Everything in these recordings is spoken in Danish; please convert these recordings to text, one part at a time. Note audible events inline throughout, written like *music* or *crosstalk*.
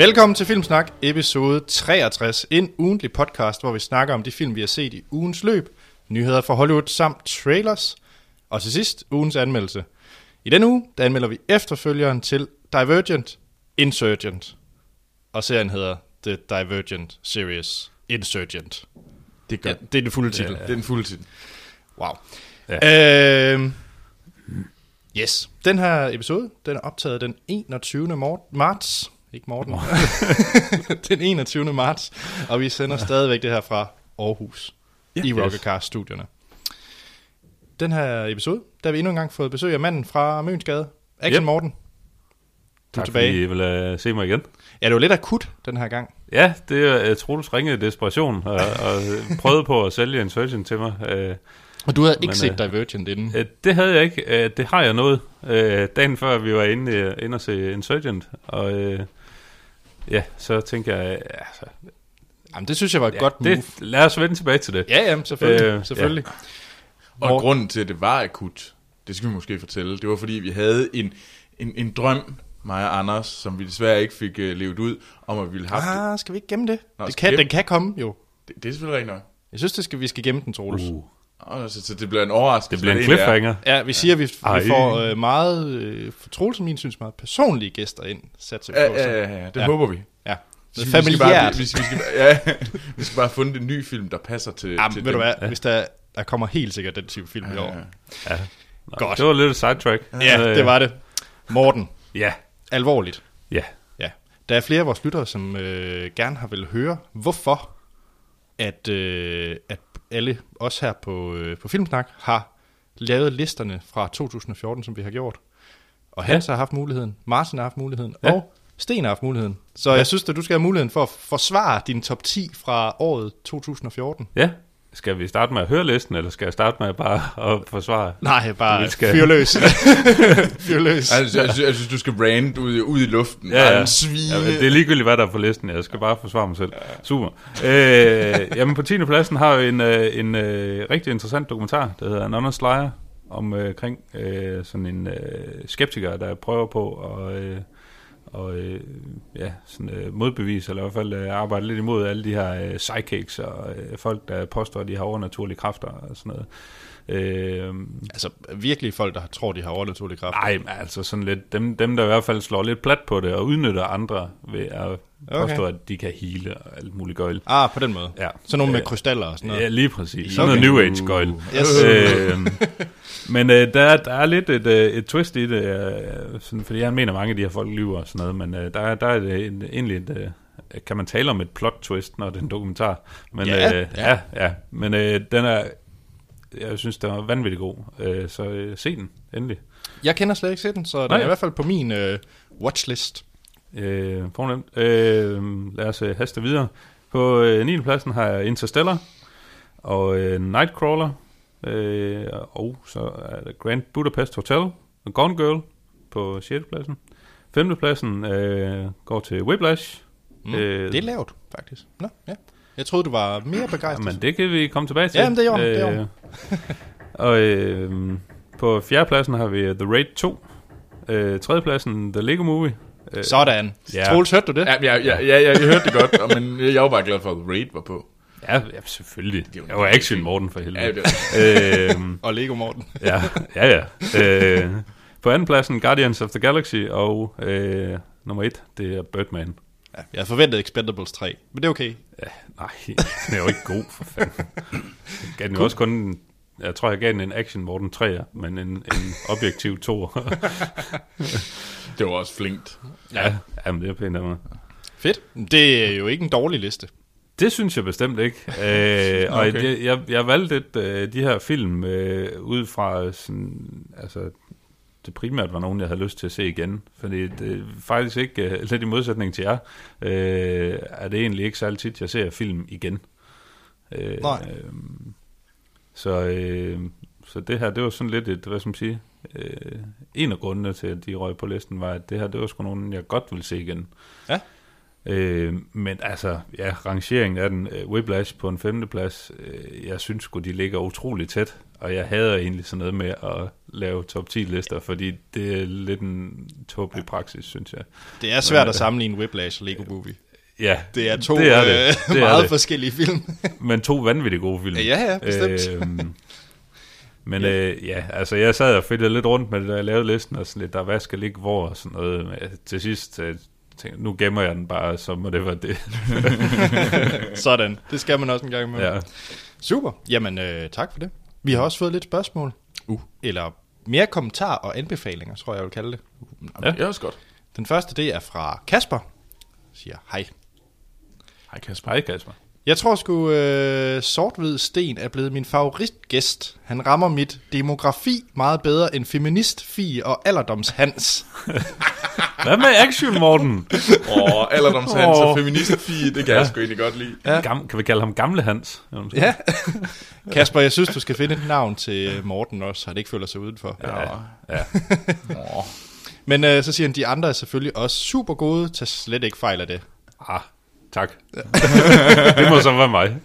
Velkommen til Filmsnak, episode 63. En ugentlig podcast, hvor vi snakker om de film, vi har set i ugens løb, nyheder fra Hollywood samt trailers, og til sidst ugens anmeldelse. I denne uge, der anmelder vi efterfølgeren til Divergent Insurgent, og serien hedder The Divergent Series Insurgent. Det er Ja, det er den fulde titel. Det er den fulde titel. Wow. Ja. Øh, yes. Den her episode, den er optaget den 21. Mor- marts. Ikke Morten. *laughs* den 21. marts. Og vi sender stadigvæk det her fra Aarhus. Ja, I yes. Rocketcast-studierne. Den her episode, der har vi endnu en gang fået besøg af manden fra Mønsgade. Action Yep. Morten. Du Tak tilbage. fordi I vil uh, se mig igen. Ja, det var lidt akut den her gang. Ja, det er uh, Troels ringede i desperation og, og prøvede på at sælge Insurgent til mig. Uh, Og du havde ikke Men, set øh, Divergent inden. uh, det havde jeg ikke. Uh, det har jeg nået. Uh, dagen før vi var inde, uh, inde og se Insurgent. Og uh, ja, så tænkte jeg, altså, Jamen, det synes jeg var et ja, godt move. det, lad os vende tilbage til det. Ja, ja, selvfølgelig. Øh, selvfølgelig. Og Hvor- grunden til, at det var akut, det skal vi måske fortælle, det var fordi, vi havde en, en, en drøm, mig og Anders, som vi desværre ikke fik uh, levet ud, om at vi ville have det. Ah, skal vi ikke gemme det? Nå, det kan, vi den kan komme, jo. det. Det er selvfølgelig rigtigt nok. Jeg synes, det skal, vi skal gemme den, Troels. Uh. Og så, så det bliver en overraskelse. det bliver en er. cliffhanger. Ja, vi siger, at vi, vi får øh, meget, øh, for Troels min synes, meget personlige gæster ind, satser vi Ja, ja, ja, ja, det Ja. ja. håber vi. ja. Vi Noget skal- vi skal bare, familiært. vi, skal, vi, skal, ja, *laughs* vi skal bare have fundet en ny film, der passer til, Jamen, til ved du den. hvad, Ja. hvis der, der kommer helt sikkert den type film i Ja, år. ja. Ja. Nå, Godt. Det var lidt et sidetrack. Ja, Øh, det var det. Morten, Ja, alvorligt. ja. Ja. Der er flere af vores lyttere, som øh, gerne har vil høre, hvorfor at, øh, at alle os her på, øh, på Filmsnak har lavet listerne fra 2014, som vi har gjort. Og Hans har haft muligheden, Martin har haft muligheden, Ja. og Sten har haft muligheden. Så jeg synes, at du skal have muligheden for at forsvare din top 10 fra året 2014. Ja. Skal vi starte med at høre listen, eller skal jeg starte med bare at forsvare? Nej, bare Vi skal- fyrløs. *laughs* fyrløs. Altså, jeg, synes, jeg synes, du skal rant ud, ud i luften. Ja, ja. En svine. Ja, det er ligegyldigt, hvad der er på listen. Jeg skal bare forsvare mig selv. Super. Øh, jamen, på 10. pladsen har vi en, øh, en øh, rigtig interessant dokumentar, der hedder Anonymous Liar, om øh, øh, sådan en øh, skeptiker, der prøver på at øh, og, øh, ja, sådan, øh, modbevise, eller i hvert fald øh, arbejde lidt imod alle de her øh, psychics og øh, folk, der påstår, at de har overnaturlige kræfter og sådan noget. Øh, Altså virkelig folk, der tror, de har overnaturlige kræfter. Nej, men altså sådan lidt, dem, dem der i hvert fald slår lidt plat på det og udnytter andre ved at Okay. påstå, at de kan hele og alt muligt gøjl. Ah, på den måde. Ja. Så nogle med Øh, krystaller og sådan noget. Ja, lige præcis. Okay. Sådan noget New Age gøjl. Yes. Øh, men øh, der, er- der er lidt et, øh, et twist i det, øh, sådan, fordi jeg mener, mange af de her folk lyver og sådan noget, men øh, der, er- der er et, en, egentlig et, øh, kan man tale om et plot twist, når det er en dokumentar. Men, Ja, øh, ja. ja. Men øh, den er, jeg synes, den er vanvittig god, øh, så øh, se den, endelig. Jeg kender slet ikke set den, så den Nej. er i hvert fald på min øh, watchlist. Øh, fornemt. Øh, lad os øh, haste videre. På øh, 9. pladsen har jeg Interstellar og øh, Nightcrawler. Øh, og så er der Grand Budapest Hotel og Gone Girl på 6. pladsen. 5. pladsen øh, går til Whiplash. Mm. Øh, Det er lavt, faktisk. Nå, ja. Jeg troede, du var mere begejstret. Men det kan vi komme tilbage til. Jamen, det er i orden, det er i Øh, *laughs* og øh, på 4. pladsen har vi The Raid 2. Øh, 3. pladsen The Lego Movie. Øh, Sådan. Ja. Troels, hørte du det? Ja, ja, ja, ja, jeg hørte det godt, og- men jeg var bare glad for, at Raid var på. Ja, ja selvfølgelig. er jo Det var action, Morten, for helvede. Ja, det øh, *laughs* Og Lego Morten. *laughs* ja, ja, ja. Øh, på anden pladsen Guardians of the Galaxy, og øh, nummer et, det er Birdman. Ja, jeg havde forventet Expendables 3, men det er okay. Ja, nej, den er jo ikke god, for fanden. Jeg gav den jo også kun, en- jeg tror, jeg gav den en action Morten 3'er, men en, en objektiv 2'er. *laughs* Det var også flinkt. ja, jamen, det er pænt af mig. Fedt. Det er jo ikke en dårlig liste. Det synes jeg bestemt ikke. Øh, *laughs* og Okay. jeg, jeg, jeg valgte et, øh, de her film øh, ud fra sådan, altså, det primært var nogen, jeg havde lyst til at se igen. Fordi det er faktisk ikke, øh, lidt i modsætning til jer, øh, er det egentlig ikke særlig tit, jeg ser film igen. Øh, Nej. Øh, så, øh, så det her, det var sådan lidt et, hvad skal man sige, øh, en af grundene til, at de røg på listen, var, at det her, det var sgu nogen, jeg godt ville se igen. Ja. Øh, men altså, ja, rangeringen af den, uh, Whiplash på en femteplads, uh, jeg synes sgu, de ligger utroligt tæt, og jeg hader egentlig sådan noget med at lave top 10 lister, fordi det er lidt en tåbelig praksis, synes jeg. Det er svært at sammenligne Whiplash og Lego Movie. Ja, Det er to det er det. øh, Det er meget det. forskellige film. *laughs* men to vanvittigt gode film. Ja, ja, bestemt. Øhm, men ja. Øh, ja, altså jeg sad og fedtede lidt rundt med det, da jeg lavede listen, og sådan lidt, der hvad skal ligge hvor, og sådan noget. Men jeg- til sidst øh, tænkte nu gemmer jeg den bare, så må det være det. *laughs* Sådan. Det skal man også en gang med. ja. Super. Jamen, øh, tak for det. Vi har også fået lidt spørgsmål. Uh. Eller mere kommentarer og anbefalinger, tror jeg, jeg vil kalde det. Ja. Det er også godt. Den første, det er fra Kasper. Siger hej. Hej Kasper. Hej Kasper. Jeg tror sgu, øh, Sorthvid Sten er blevet min favoritgæst. Han rammer mit demografi meget bedre end feminist Fie og alderdoms Hans. *laughs* Hvad med action, Morten? Åh, oh, alderdomshans Åh. og feministfie, det kan jeg sgu egentlig godt lide. Ja. Gam, kan vi kalde ham Gamle Hans? Ja. *laughs* Kasper, jeg synes, du skal finde et navn til Morten også, så han ikke føler sig udenfor. Ja. ja. *laughs* Men øh, så siger han, de andre er selvfølgelig også super gode. Tag slet ikke fejl af det. Ah, tak. *laughs* det må så være mig. *laughs*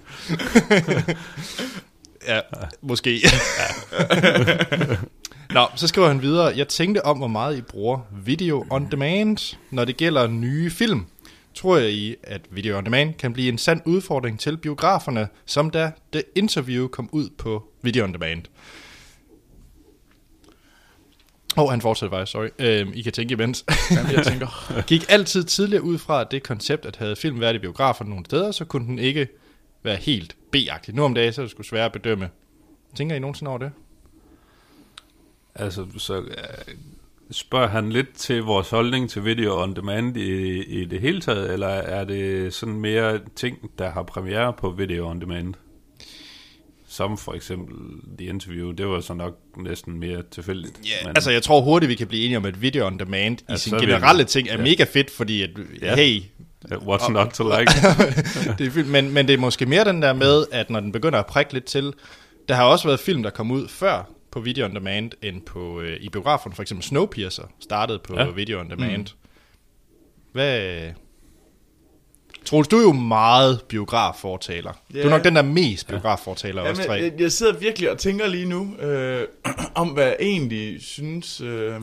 Ja, måske. *laughs* Nå, så skriver han videre, jeg tænkte om, hvor meget I bruger video on demand, når det gælder nye film. Tror jeg i, at video on demand kan blive en sand udfordring til biograferne, som da The Interview kom ud på video on demand. Åh, oh, han fortsætter faktisk, sorry. Øhm, I kan tænke imens. Jamen, jeg tænker, *laughs* Gik altid tidligere ud fra det koncept, at havde film været i biografen nogle steder, så kunne den ikke være helt B-agtig. Nu om dagen, så er det sgu svært at bedømme. Tænker I nogensinde over det? Altså, så øh, spørger han lidt til vores holdning til video on demand i, i det hele taget, eller er det sådan mere ting, der har premiere på video on demand? Som for eksempel The Interview, det var så nok næsten mere tilfældigt. Ja, altså jeg tror hurtigt, vi kan blive enige om, at video on demand i sin er vi generelle enige. ting er Ja. mega fedt, fordi at, Ja. hey, What's not to like? *laughs* det er men, men det er måske mere den der med, at når den begynder at prikke lidt til, der har også været film, der kom ud før på video on demand, end på, øh, i biografen. For eksempel Snowpiercer startede på Ja. ja. video on demand. Mm. Hvad... Troels, du er jo meget biograffortaler. Yeah. Du er Ja. nok den der mest biograffortaler af os tre. jeg, jeg sidder virkelig og tænker lige nu, øh, *clears throat* om hvad jeg egentlig synes... Øh,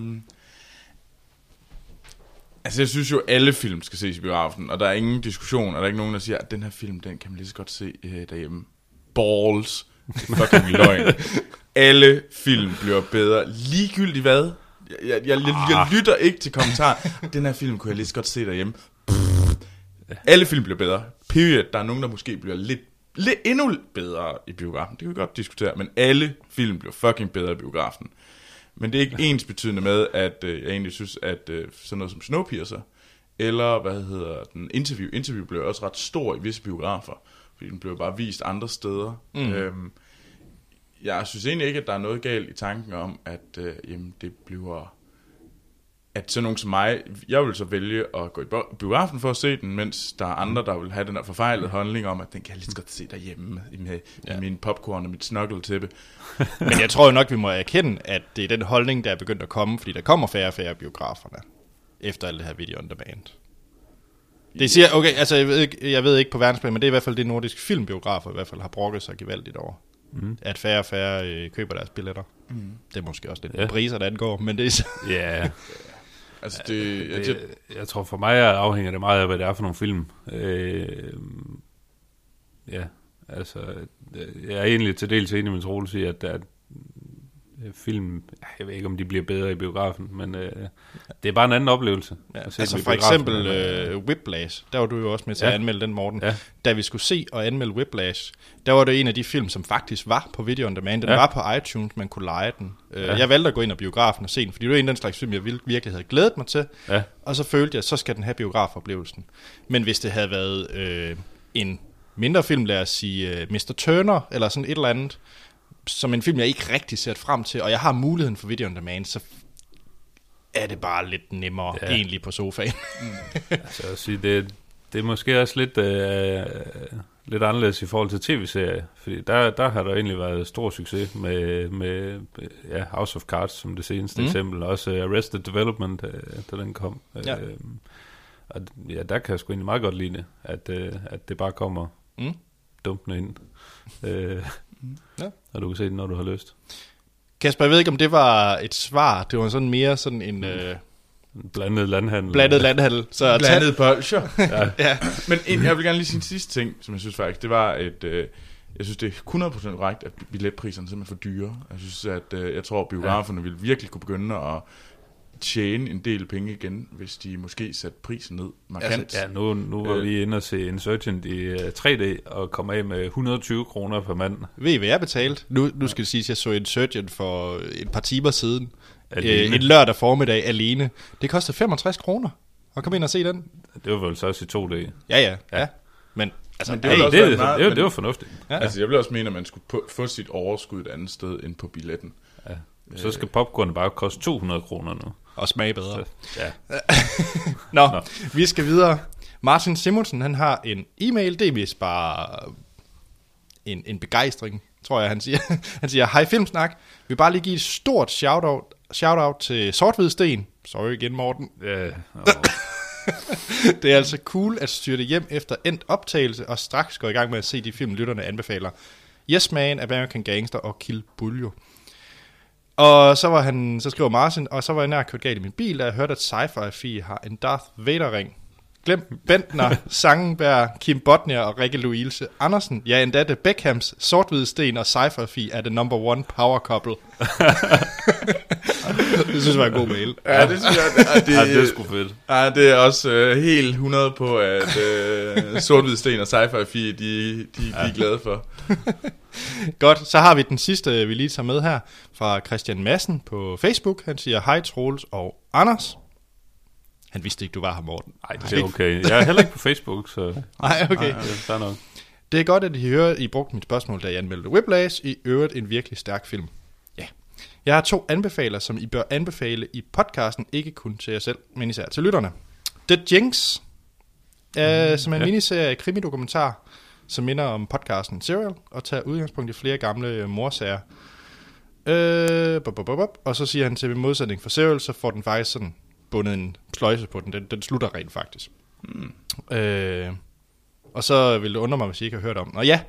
altså, jeg synes jo, alle film skal ses i biografen, og der er ingen diskussion, og der er ikke nogen, der siger, at den her film, den kan man lige så godt se øh, derhjemme. Balls. Fucking løgn. *laughs* Alle film bliver bedre. Ligegyldigt hvad? Jeg, jeg, jeg, jeg, jeg lytter ikke til kommentarer. Den her film kunne jeg lige så godt se derhjemme. Alle film bliver bedre. Period. Der er nogen, der måske bliver lidt, lidt endnu bedre i biografen. Det kan vi godt diskutere. Men alle film bliver fucking bedre i biografen. Men det er ikke ens betydende med, at øh, jeg egentlig synes, at øh, sådan noget som Snowpiercer, eller hvad hedder den, Interview. Interview blev også ret stor i visse biografer, fordi den blev bare vist andre steder. Mm. Øhm, jeg synes egentlig ikke, at der er noget galt i tanken om, at øh, jamen, det bliver at sådan nogen som mig, jeg vil så vælge at gå i biografen for at se den, mens der er andre, der vil have den der forfejlede holdning om, at den kan jeg lige så godt se derhjemme med, med, ja. min popcorn og mit snokkeltæppe. *laughs* Men jeg tror jo nok, vi må erkende, at det er den holdning, der er begyndt at komme, fordi der kommer færre og færre biograferne, efter alt det her video on demand. Det siger, okay, altså jeg ved, ikke, jeg ved ikke på verdensplan, men det er i hvert fald det nordiske filmbiografer i hvert fald har brokket sig gevaldigt over. Mm. At færre og færre øh, køber deres billetter. Mm. Det er måske også lidt Ja. ja. priser, der angår, men det er så... Ja, *laughs* Altså det, jeg, det, det, jeg tror for mig afhænger det meget af, hvad det er for nogle film. Øh, ja, altså, jeg er egentlig til dels enig med Troels i, at øh, film, jeg ved ikke, om de bliver bedre i biografen, men øh, det er bare en anden oplevelse. Ja, altså i for eksempel øh, Whiplash, der var du jo også med til Ja. at anmelde den, Morten. Ja. Da vi skulle se og anmelde Whiplash, der var det en af de film, som faktisk var på video on demand. Den Ja. var på iTunes, man kunne lege den. Øh, Ja. Jeg valgte at gå ind og biografen og se den, fordi det var en af den slags film, jeg virkelig havde glædet mig til. Ja. Og så følte jeg, så skal den have biografoplevelsen. Men hvis det havde været øh, en mindre film, lad os sige øh, Mr. Turner, eller sådan et eller andet, som en film, jeg ikke rigtig ser frem til, og jeg har muligheden for video on demand, så er det bare lidt nemmere Ja. egentlig på sofaen. *laughs* Altså, jeg sige, det, det er måske også lidt, øh, lidt anderledes i forhold til tv-serier, fordi der, der har der egentlig været stor succes med, med ja, House of Cards som det seneste mm. Mm. eksempel, også øh, Arrested Development, øh, da den kom. Ja. Øh, Og ja, der kan jeg sgu egentlig meget godt lide det, at, øh, at det bare kommer Mm. dumpende ind. Øh, Ja. Og du kan se det, når du har lyst. Kasper, jeg ved ikke, om det var et svar. Det var sådan mere sådan en øh, En blandet landhandel. blandet landhandel. Så Blandet bolcher. *laughs* Ja. Men en, jeg vil gerne lige sige en sidste ting, som jeg synes faktisk, det var et... Øh, jeg synes, det er 100% korrekt, at billetpriserne simpelthen er for dyre. Jeg synes, at øh, jeg tror, at biograferne ja. ville virkelig kunne begynde at tjene en del penge igen, hvis de måske satte prisen ned markant. Altså, Ja, nu, nu var Øh. vi inde og se Insurgent i uh, 3D og kom af med 120 kroner per mand. Ved I, hvad jeg betalte? Nu, nu skal det siges, at jeg så Insurgent for et par timer siden. Alene. Øh, en lørdag formiddag alene. Det kostede 65 kroner at komme ind og se den. Det var vel så også i 2D. Ja, ja. ja. Men altså, Men det hey, var Hey, også det, det, meget- det, men- det var fornuftigt. Ja. Ja. Altså, jeg vil også mene, at man skulle på, få sit overskud et andet sted end på billetten. Ja. Så skal popcorn bare koste 200 kroner nu. og smage bedre. Ja. *laughs* Nå, Nå. vi skal videre. Martin Simonsen, han har en e-mail. Det er vist bare en, en begejstring, tror jeg, han siger. *laughs* Han siger, hej Filmsnak. Vi vil bare lige give et stort shout-out, shout-out til Sorthvid Sten. Sorry igen, Morten. ja. *laughs* Og, *laughs* Det er altså cool at styrte hjem efter endt optagelse og straks gå i gang med at se de film, lytterne anbefaler. Yes Man, American Gangster og Kill Buljo. Og så var han, så skriver Martin, og så var jeg nær kørt galt i min bil, da jeg hørte, at Sci-Fi Fi har en Darth Vader-ring. Glem Bentner, Sangenberg, Kim Botnia og Rikke Louise Andersen. Ja, endda det Beckhams, Sorthvide Sten og Sci-Fi Fi er det number one power couple. *laughs* det synes jeg var en god mail. Ja, det synes jeg, at det, ja, det er sgu fedt. Ja, det er også øh, helt 100 på, at øh, sort sten og sci-fi fi, de, de, de er glade for. *laughs* Godt, så har vi den sidste, vi lige tager med her, fra Christian Madsen på Facebook. Han siger, hej Troels og Anders. Han vidste ikke, du var her, Morten. Nej, det er okay. Jeg er heller ikke på Facebook, så *laughs* Nej, okay. ja, det er nok. Det er godt, at I hører, I brugte mit spørgsmål, da jeg anmeldte Whiplash. I øvrigt en virkelig stærk film. Ja. Jeg har to anbefaler, som I bør anbefale i podcasten, ikke kun til jer selv, men især til lytterne. The Jinx, øh, som er en ja. miniserie krimidokumentar, som minder om podcasten Serial, og tager udgangspunkt i flere gamle morsager. Øh, bop, bop, bop. Og så siger han til, i modsætning for Serial, så får den faktisk sådan bundet en sløjse på den. Den, den slutter rent faktisk. Mm. Øh, og så vil det undre mig, hvis I ikke har hørt om den. Og ja,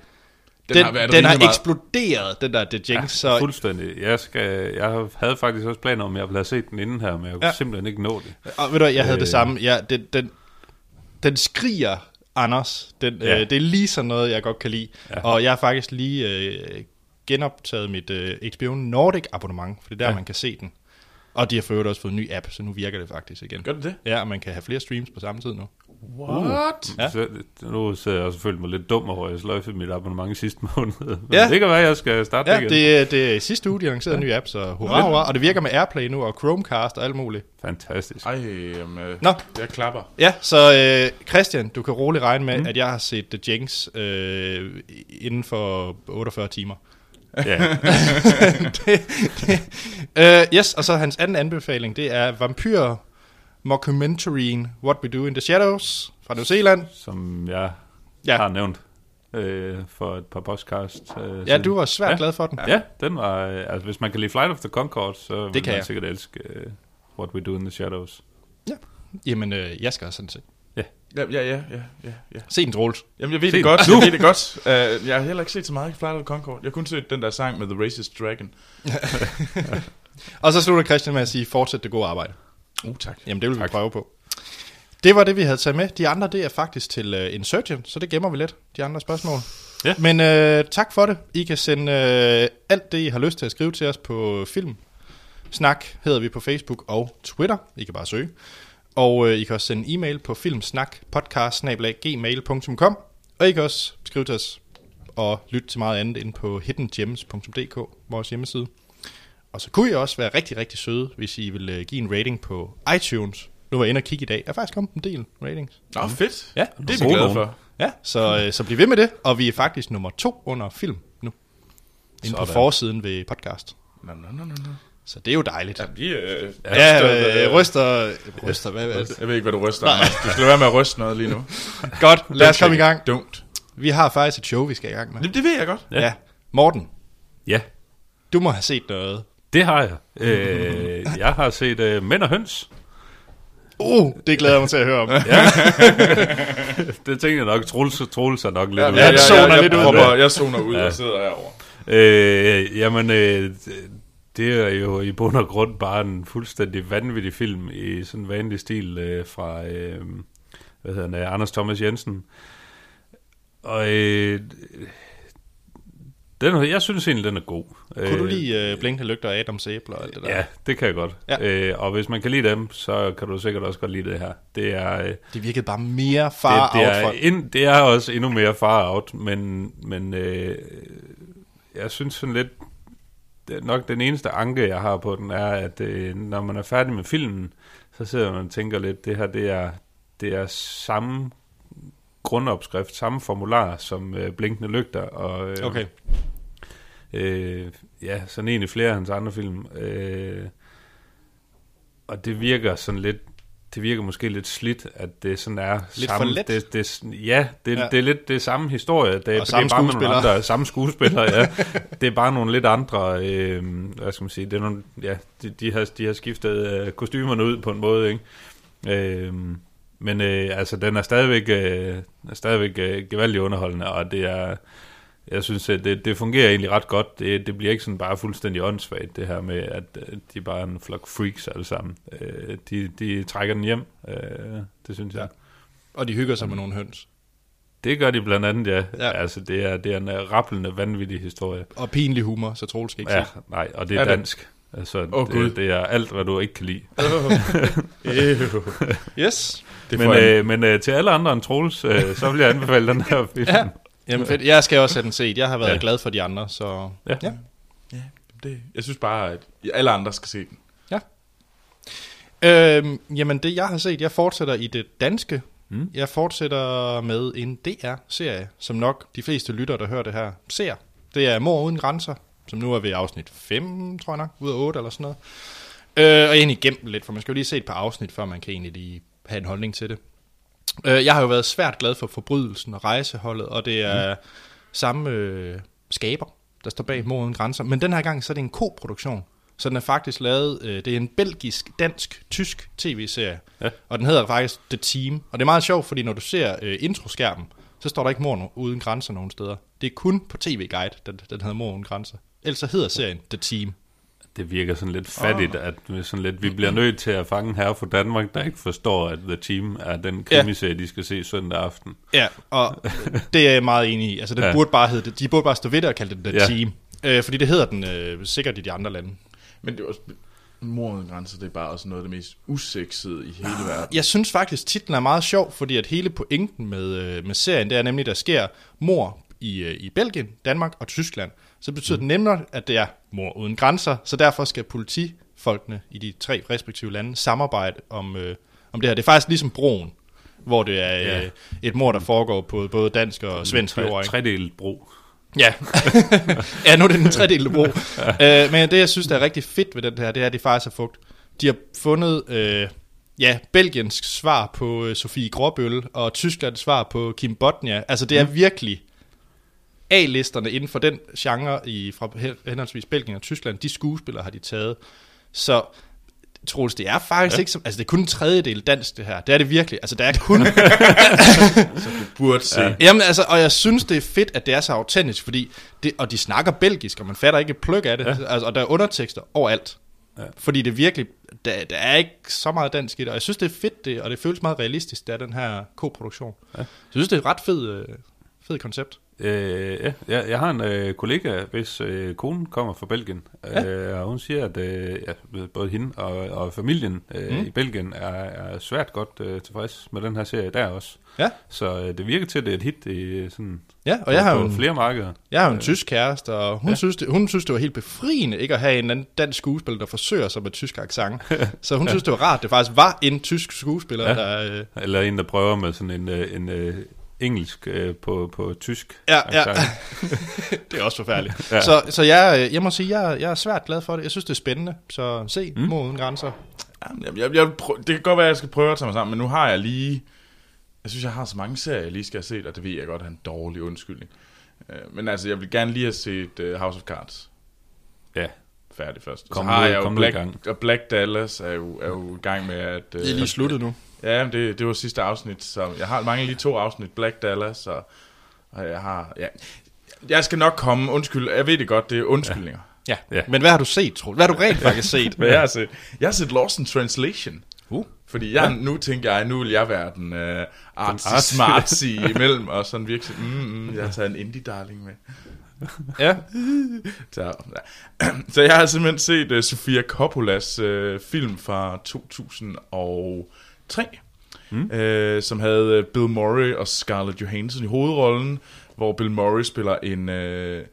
den, den har været den har meget- eksploderet, den der The Jinx. Ja, så fuldstændig. Jeg, skal, jeg havde faktisk også planer om, at jeg ville have set den inden her, men jeg kunne Ja. simpelthen ikke nå det. Og ved du jeg havde Øh. det samme. Ja, den, den, den skriger Anders. Den, ja. Øh, det er lige sådan noget, jeg godt kan lide. Ja. Og jeg har faktisk lige øh, genoptaget mit øh, HBO Nordic abonnement, for det er der. Ja. man kan se den. Og de har for øvrigt også fået en ny app, så nu virker det faktisk igen. Gør det det? Ja, og man kan have flere streams på samme tid nu. What? Ja. Ja. Så, nu sidder jeg også følt mig lidt dum over, at jeg sløjfede mit abonnement i sidste måned. *laughs* Men Ja. det kan være, at jeg skal starte Ja, igen. det, er- det er sidste uge, de lancerede en ny app, så hurra, hurra. Og det virker med Airplay nu, og Chromecast og alt muligt. Fantastisk. Ej, jamen, øh, Nå. jeg klapper. Ja, så øh, Christian, du kan roligt regne med. Mm. at jeg har set The Jinx øh, inden for 48 timer. Ja. *laughs* det, det, uh, yes, og så hans anden anbefaling, det er Vampyr mockumentaryen What We Do in the Shadows fra New Zealand. Som jeg Ja. ja. har nævnt øh, for et par podcast. Øh, Ja, du var svært ja. glad for den. Ja, den var... Øh, altså, hvis man kan lide Flight of the Conchords, så vil kan man jeg. sikkert elske øh, What We Do in the Shadows. Jamen, øh, jeg skal også sådan se. Ja, ja, ja, ja, ja, ja. Se den, Troels. Jamen, jeg ved Se det den. godt, *laughs* jeg ved det godt. Uh, jeg har heller ikke set så meget i Flight of Concord. Jeg har kun set den der sang med The Racist Dragon. *laughs* Og så slutter Christian med at sige, fortsæt det gode arbejde. Uh, tak. Jamen, det vil vi Tak. prøve på. Det var det, vi havde taget med. De andre, det er faktisk til uh, Insurgent, så det gemmer vi lidt, de andre spørgsmål. Ja. Men uh, tak for det. I kan sende uh, alt det, I har lyst til at skrive til os på film. Snak hedder vi på Facebook og Twitter. I kan bare søge. Og uh, I kan også sende e-mail på filmsnakpodcast.gmail.com Og I kan også skrive til os og lytte til meget andet inde på hiddengems.dk, vores hjemmeside. Og så kunne I også være rigtig, rigtig søde, hvis I vil øh, give en rating på iTunes. Nu var jeg inde og kigge i dag. Der er faktisk kommet en del ratings. Nå, fedt. Ja, Det er vi glade for. ja så, øh, så bliv ved med det. Og vi er faktisk nummer to under film nu. Inde på forsiden ved podcast. Nå, nå, nå, nå. Så det er jo dejligt. Ja, vi, øh, Ja, ryster, øh, ryster, ryster, hvad, hvad? Jeg ved ikke, hvad du ryster. Anders. Du skal være med at ryste noget lige nu. *laughs* Godt, lad os komme i gang. Dumt. Vi har faktisk et show, vi skal i gang med. Det, det ved jeg godt. Ja. Ja. Morten, Ja, du må have set noget. det har jeg. Øh, jeg har set øh, Mænd og Høns. Uh, det glæder jeg mig til at høre om. *laughs* *laughs* Det tænker jeg nok, Troels, Troels er nok lidt Ja, ude. ja, jeg, jeg, zoner jeg, lidt jeg, ud. propper, jeg zoner ud og sidder herovre. Øh, jamen, øh, det er jo i bund og grund bare en fuldstændig vanvittig film i sådan en vanlig stil øh, fra, øh, hvad hedder han, øh, Anders Thomas Jensen. Og øh, den, jeg synes egentlig, den er god. Kunne du lide uh, Blinkende Lygter og Adams Æbler og alt det der? Ja, det kan jeg godt. Ja. Øh, og hvis man kan lide dem, så kan du sikkert også godt lide det her. Det er... Øh, Det virkede bare mere far det, det, out er for... ind, det er også endnu mere far out, men, men øh, jeg synes sådan lidt, nok den eneste anke, jeg har på den, er, at øh, når man er færdig med filmen, så sidder man og tænker lidt, det her det er, det er samme grundopskrift, samme formular som øh, Blinkende Lygter, og øh, Okay. øh, ja, sådan en i flere af hans andre film. Øh, og det virker sådan lidt, det virker måske lidt slidt, at det sådan er Lidt samme, for let? Det, det, ja, det, Ja. det er lidt det er samme historie. Det, Og samme det er bare med. Nogle andre, samme skuespillere, ja. *laughs* Det er bare nogle lidt andre, øh, hvad skal man sige, det er nogle, ja, de, de, har, de har skiftet øh, kostymerne ud på en måde, ikke? Øh, men øh, altså, den er stadigvæk, øh, er stadigvæk øh, gevaldig underholdende, og det er, jeg synes, at det, det fungerer egentlig ret godt. Det, det bliver ikke sådan bare fuldstændig åndssvagt, det her med, at øh, de bare er en flok freaks alle sammen. Øh, de, de trækker den hjem, øh, det synes jeg. Ja. Og de hygger sig med nogle høns. Det gør de blandt andet, ja. Ja. Altså, det er, det er en uh, rappelende, vanvittig historie. Og pinlig humor, så Troels skal ikke Ja, sige. nej, og det er, Er det? dansk. Altså, oh, det, det er alt, hvad du ikke kan lide. *laughs* Yes. Det Men, øh, men øh, til alle andre end Troels, øh, så vil jeg anbefale den her film. Ja. Jamen fedt. Jeg skal også have den set. Jeg har været ja. Ja. glad for de andre, så... Ja. ja. Ja, det, jeg synes bare, at alle andre skal se den. Øhm, jamen det jeg har set, jeg fortsætter i det danske. Mm. Jeg fortsætter med en DR-serie, som nok de fleste lytter, der hører det her, ser. Det er Mor Uden Grænser, som nu er ved afsnit 5, tror jeg nok, ud af 8 eller sådan noget. Øh, og jeg egentlig gemt lidt, for man skal jo lige se et par afsnit, før man kan egentlig lige have en holdning til det. Øh, jeg har jo været svært glad for Forbrydelsen og Rejseholdet, og det er mm. samme øh, skaber, der står bag Mor Uden Grænser. Men den her gang, så er det en koproduktion. Så den er faktisk lavet, øh, det er en belgisk, dansk, tysk tv-serie. Ja. Og den hedder faktisk The Team. Og det er meget sjovt, fordi når du ser øh, introskærmen, så står der ikke Mor Uden Grænser nogen steder. Det er kun på TV Guide, den, den hedder Mor Uden Grænser. Ellers så hedder serien The Team. Det virker sådan lidt fattigt, at vi, sådan lidt, vi bliver nødt til at fange her fra Danmark, der ikke forstår, at The Team er den krimiserie, de skal se søndag aften. Ja, og det er jeg meget enig i. Altså, den ja. Ja. burde bare hedde, de burde bare stå ved det og kalde det The ja. Ja. Team. Øh, fordi det hedder den øh, sikkert i de andre lande. Men det er også... Mor uden grænser, det er bare også noget af det mest usexede i hele verden. Jeg synes faktisk, titlen er meget sjov, fordi at hele pointen med, øh, med serien, det er nemlig, der sker mor i, øh, i Belgien, Danmark og Tyskland. Så betyder det nemlig, at det er mor uden grænser, så derfor skal politifolkene i de tre respektive lande samarbejde om, øh, om det her. Det er faktisk ligesom broen, hvor det er Ja. øh, et mor, der foregår på både dansk og svensk jord. Ikke? tredelt bro. Ja, *laughs* ja nu er det den tredje bro. øh, men det, jeg synes, der er rigtig fedt ved den her, det er, at de faktisk har fugt. De har fundet, øh, ja, Belgiens svar på øh, Sofie Gråbøl, og Tysklands svar på Kim Botnia. Altså, det er Mm. virkelig A-listerne inden for den genre i, fra hen- henholdsvis Belgien og Tyskland. De skuespillere har de taget. Så Troels, det er faktisk ja. Ikke som, altså det er kun en tredjedel dansk det her. Det er det virkelig. Altså der er kun, *laughs* Så du burde se. Ja. Jamen altså, og jeg synes, det er fedt, at det er så autentisk, fordi det, og de snakker belgisk, og man fatter ikke et pløk af det, ja. Altså, og der er undertekster overalt. Ja. Fordi det virkelig, der, der er ikke så meget dansk i det, og jeg synes, det er fedt, det, og det føles meget realistisk, det er den her koproduktion. Ja. Jeg synes, det er et ret fed, øh, fed koncept. Øh, ja, jeg, jeg har en øh, kollega, hvis øh, kone kommer fra Belgien, Ja. øh, og hun siger, at øh, ja, både hende og, og familien øh, Mm. i Belgien er, er svært godt øh, tilfreds med den her serie der også. Ja. Så øh, det virker til, at det er et hit i sådan, Ja, og jeg har på en, flere markeder. jeg har jo en tysk kæreste, og hun, ja. Ja. synes det, hun synes, det var helt befriende ikke at have en anden dansk skuespiller, der forsøger sig med tysk accent. *laughs* så hun synes, det var rart, det faktisk var en tysk skuespiller, ja. Ja. der... Øh, Eller en, der prøver med sådan en, øh, en øh, engelsk øh, på, på tysk. Ja, ja. accent. *laughs* det er også forfærdeligt. ja. Ja. Så, så jeg, jeg må sige, jeg, jeg er svært glad for det. Jeg synes, det er spændende. Så se, mm. Mod uden grænser. Jeg, jeg, jeg, prøv, det kan godt være, at jeg skal prøve at tage mig sammen, men nu har jeg lige... Jeg synes, jeg har så mange serier, jeg lige skal have set, og det ved jeg godt er en dårlig undskyldning. Øh, Men altså, jeg vil gerne lige have set uh, House of Cards. Ja, færdig først. Kom så har jeg jo Black, gang. og Black Dallas er jo, er jo i gang med at... Det er lige sluttet nu. Ja, men det, det var sidste afsnit, så jeg har mange lige to afsnit, Black Dallas, og, og jeg har... Ja, jeg skal nok komme, undskyld, jeg ved det godt, det er undskyldninger. Ja. Ja. Men hvad har du set, Troels? Hvad har du rent faktisk *laughs* set? Men jeg har set, jeg har set Lost in Translation. Uh. Fordi jeg, nu tænker jeg, nu vil jeg være den uh, artsy artsy. smartsy imellem, og sådan virkelig, mm, mm, jeg har taget en indie-darling med. Ja. *laughs* Så, ja. så jeg har simpelthen set uh, Sofia Coppolas uh, film fra 2003, mm. uh, som havde uh, Bill Murray og Scarlett Johansson i hovedrollen, hvor Bill Murray spiller en, uh,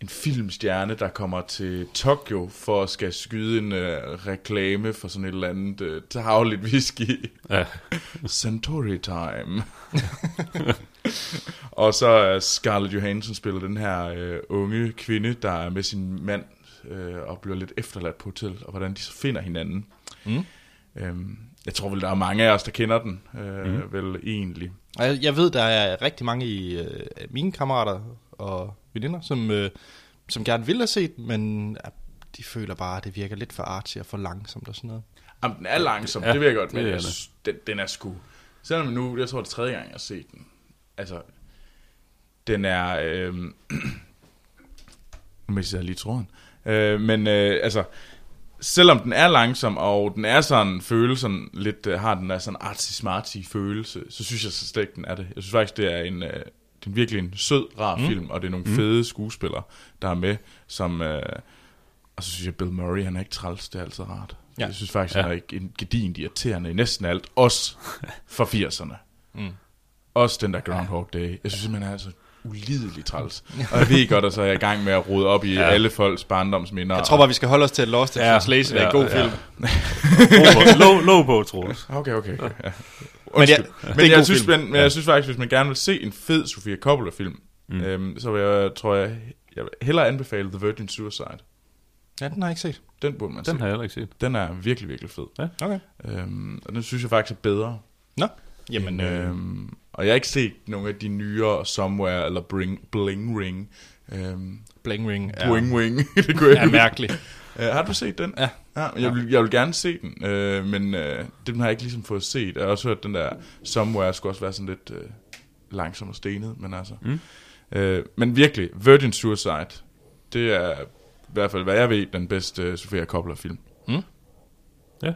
en filmstjerne, der kommer til Tokyo for at skal skyde en uh, reklame for sådan et eller andet uh, tavligt whisky. Ja. *laughs* Centauri Time. *laughs* *laughs* og så er Scarlett Johansson spiller den her øh, unge kvinde, der er med sin mand øh, og bliver lidt efterladt på hotel, og hvordan de så finder hinanden. Mm. Øhm, jeg tror vel, der er mange af os, der kender den, øh, mm. vel egentlig. Jeg, ved, der er rigtig mange i øh, mine kammerater og veninder, som, øh, som gerne vil have set, men øh, de føler bare, at det virker lidt for artsy og for langsomt og sådan noget. Jamen, den er langsom, ja, det vil jeg godt, men er det. synes, den, den er sgu... Selvom nu, jeg tror, det er tredje gang, jeg har set den. Altså, den er... Øh, *clears throat* nu mister jeg lige tråden. Øh, men øh, altså, selvom den er langsom, og den er sådan, føles sådan lidt, øh, har den der sådan artsy-smarty følelse, så synes jeg så slet ikke, den er det. Jeg synes faktisk, det er en, øh, det er virkelig en sød, rar mm. film, og det er nogle mm. fede skuespillere, der er med, som... Øh, og så synes jeg, Bill Murray, han er ikke træls, det er altid rart. Ja. Jeg synes faktisk, Ja. han er ikke en gedin irriterende i næsten alt, også fra 80'erne. Mm. Også den der Groundhog Day. Jeg synes simpelthen, er så ulideligt træls. Og jeg ved godt, at så er jeg i gang med at rode op i ja. alle folks barndomsminder. Jeg tror bare, vi skal holde os til, at Lost in Ja, Translation er en god ja. film. Lå, lå på, Troels. Okay, okay. okay. Ja. Men, Undskyld. det jeg god synes, film. men, men jeg synes faktisk, hvis man gerne vil se en fed Sofia Coppola-film, mm. øhm, så vil jeg, tror jeg, jeg vil hellere anbefale The Virgin Suicide. Ja, den har jeg ikke set. Den burde man Den se. har jeg heller ikke set. Den er virkelig, virkelig fed. Ja. Okay. Øhm, og den synes jeg faktisk er bedre. Nå, jamen, øh, øhm, og jeg har ikke set nogle af de nyere Somewhere eller Bring, Bling Ring. Øhm, Bling Ring er, Bling Wing, *laughs* det kunne jeg er ikke. mærkelig. Øh, har du set den? Ja. ja jeg, vil, jeg vil gerne se den, øh, men øh, den har jeg ikke ligesom fået set. Jeg har også hørt, den der Somewhere skulle også være sådan lidt øh, langsom og stenet, men altså. Mm. Øh, men virkelig, Virgin Suicide, det er i hvert fald, hvad jeg ved, den bedste øh, Sofia Coppola-film. Mm. Ja.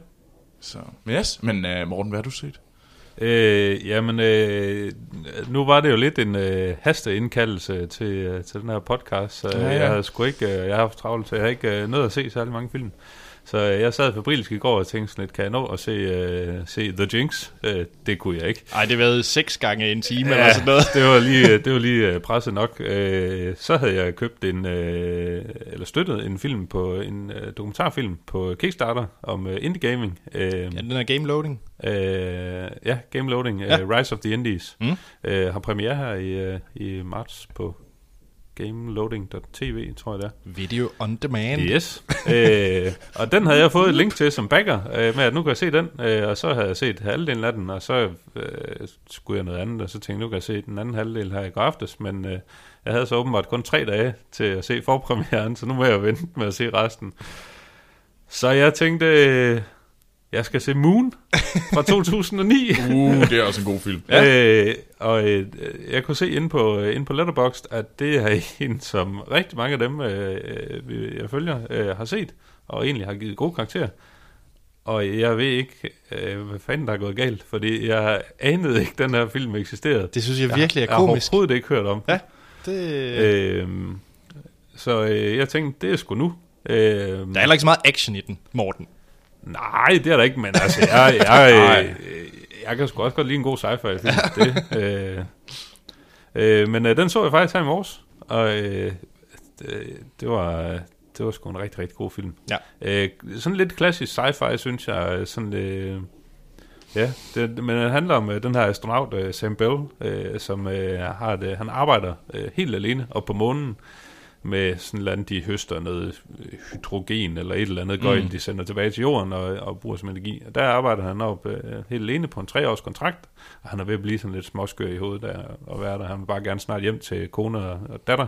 Så, men yes, men øh, Morten, hvad har du set? Øh, jamen, øh, nu var det jo lidt en øh, hasteindkaldelse til, øh, til den her podcast, så Ja, ja, jeg havde sgu ikke, øh, jeg har haft travlt, så jeg har ikke øh, nået at se særlig mange film. Så øh, jeg sad febrilsk i går og tænkte sådan lidt, kan jeg nå at se, øh, se The Jinx? Øh, det kunne jeg ikke. Ej, det været seks gange en time eller sådan noget. det var lige, *laughs* det var lige øh, presset nok. Øh, så havde jeg købt en, øh, eller støttet en film på, en øh, dokumentarfilm på Kickstarter om øh, indie gaming. Øh, Ja, den er game loading. Øh, ja, Game Loading, Ja. ja. uh, Rise of the Indies, Mm. øh, har premiere her i, uh, i marts på gameloading.tv, tror jeg det er. Video on demand. Yes. øh, og den havde jeg fået et link til som backer, øh, med at nu kan jeg se den, øh, og så havde jeg set halvdelen af den, og så øh, skulle jeg noget andet, og så tænkte jeg, nu kan jeg se den anden halvdel her i går aftes, men øh, jeg havde så åbenbart kun tre dage til at se forpremieren, så nu må jeg vente med at se resten. Så jeg tænkte, øh, jeg skal se Moon fra *laughs* 2009. Uh, det er også en god film. Ja. Øh, og øh, jeg kunne se inde på, inde på Letterboxd, at det er *laughs* en, som rigtig mange af dem, øh, øh, jeg følger, øh, har set, og egentlig har givet gode karakterer. Og jeg ved ikke, øh, hvad fanden der er gået galt, fordi jeg anede ikke, at den her film eksisterede. Det synes jeg virkelig er jeg, Jeg komisk. har overhovedet ikke hørt om. Ja. Det, øh, Øh, så øh, jeg tænkte, det er sgu nu. Øh, der er heller ikke så meget action i den, Morten. Nej, det er der ikke, men altså, jeg, jeg, *laughs* øh, jeg kan sgu også godt lide en god sci-fi film. Det, *laughs* øh, øh, men øh, den så jeg faktisk her i morges, og øh, det, det, var, det var sgu en rigtig, rigtig god film. Ja. Øh, sådan lidt klassisk sci-fi, synes jeg. Sådan, øh, ja, det, men det handler om øh, den her astronaut, øh, Sam Bell, øh, som øh, har det, han arbejder øh, helt alene op på månen, med sådan noget, andet, de høster noget øh, hydrogen eller et eller andet gøjl, Mm. de sender tilbage til jorden og, og bruger som energi. Og der arbejder han op øh, helt alene på en treårs kontrakt, og han er ved at blive sådan lidt småskør i hovedet der, og være der. Han vil bare gerne snart hjem til kone og, og datter.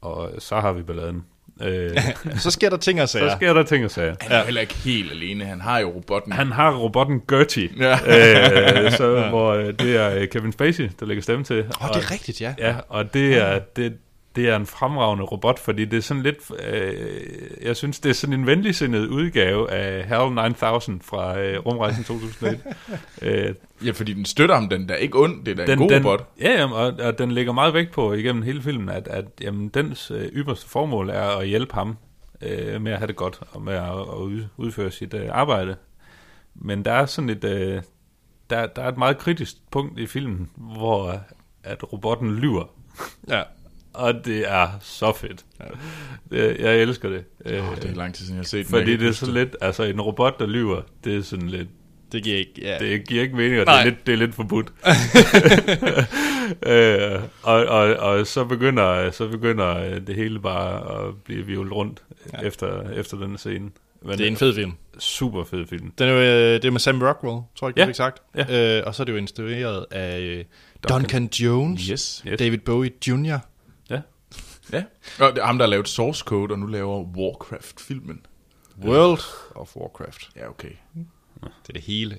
Og så har vi balladen. Øh, *laughs* Så sker der ting og sager. så sker der ting og sager. Han er jo heller ikke helt alene. Han har jo robotten. Han har robotten Gertie, Ja. øh, så, *laughs* ja. hvor øh, det er øh, Kevin Spacey, der lægger stemme til. Åh, oh, det er rigtigt, ja. Ja, og det er, det, det er en fremragende robot, fordi det er sådan lidt, øh, jeg synes, det er sådan en venligsindet udgave af HAL 9000 fra øh, Rumrejsen 2001. *laughs* øh, Ja, fordi den støtter ham. Den der er ikke ond. Det er da en den, god den, robot. Ja, jamen, og, og den lægger meget vægt på igennem hele filmen, at, at jamen, dens øh, ypperste formål er at hjælpe ham øh, med at have det godt, og med at, at ud- udføre sit øh, arbejde. Men der er sådan et, øh, der, der er et meget kritisk punkt i filmen, hvor at robotten lyver. ja. Og det er så fedt. Det, jeg elsker det. Øh, Oh, det er lang tid siden, jeg har set den. fordi det er sådan lidt, altså en robot, der lyver, det er sådan lidt, Det giver ikke... Ja. det giver ikke mening, og det er, lidt, det er lidt forbudt. *laughs* *laughs* øh, og, og, og så begynder, så begynder øh, det hele bare at blive vivlet rundt Ja. ja. efter, efter den scene. Men Det er en fed film. super fed film. Den er jo, øh, det er med Sam Rockwell, tror jeg Ja. du fik sagt. Ja. Øh, og så er det jo instrueret af øh, Duncan. Duncan Jones, Yes. Yes. David Bowie Jr. Ja. Ja. Og det er ham, der har lavet Source Code, og nu laver Warcraft-filmen. World of Warcraft. Ja, okay. Det er det hele.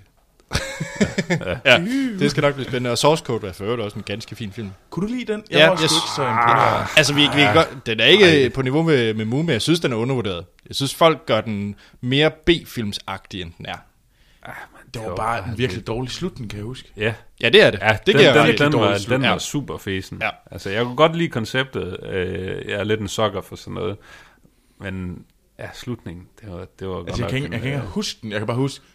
*laughs* ja, det skal nok blive spændende. Og Source Code er for øvrigt også en ganske fin film. Kunne du lide den? Ja, Jeg var jeg sgu s- ikke så imponeret. Altså, vi, vi kan godt, den er ikke på niveau med, med Moon, men jeg synes, den er undervurderet. Jeg synes, folk gør den mere B-filmsagtig, end den er. Det var bare en virkelig dårlig slutning, kan jeg huske. Ja, Ja, det er det. ja det den, jeg den, den, var, den var super fesen. Ja. Altså, jeg kunne godt lide konceptet. Øh, jeg er lidt en sokker for sådan noget. Men ja, slutningen, det var, det var godt Altså, jeg nok kan, ikke, jeg kan ikke øh, huske den. Jeg kan bare huske...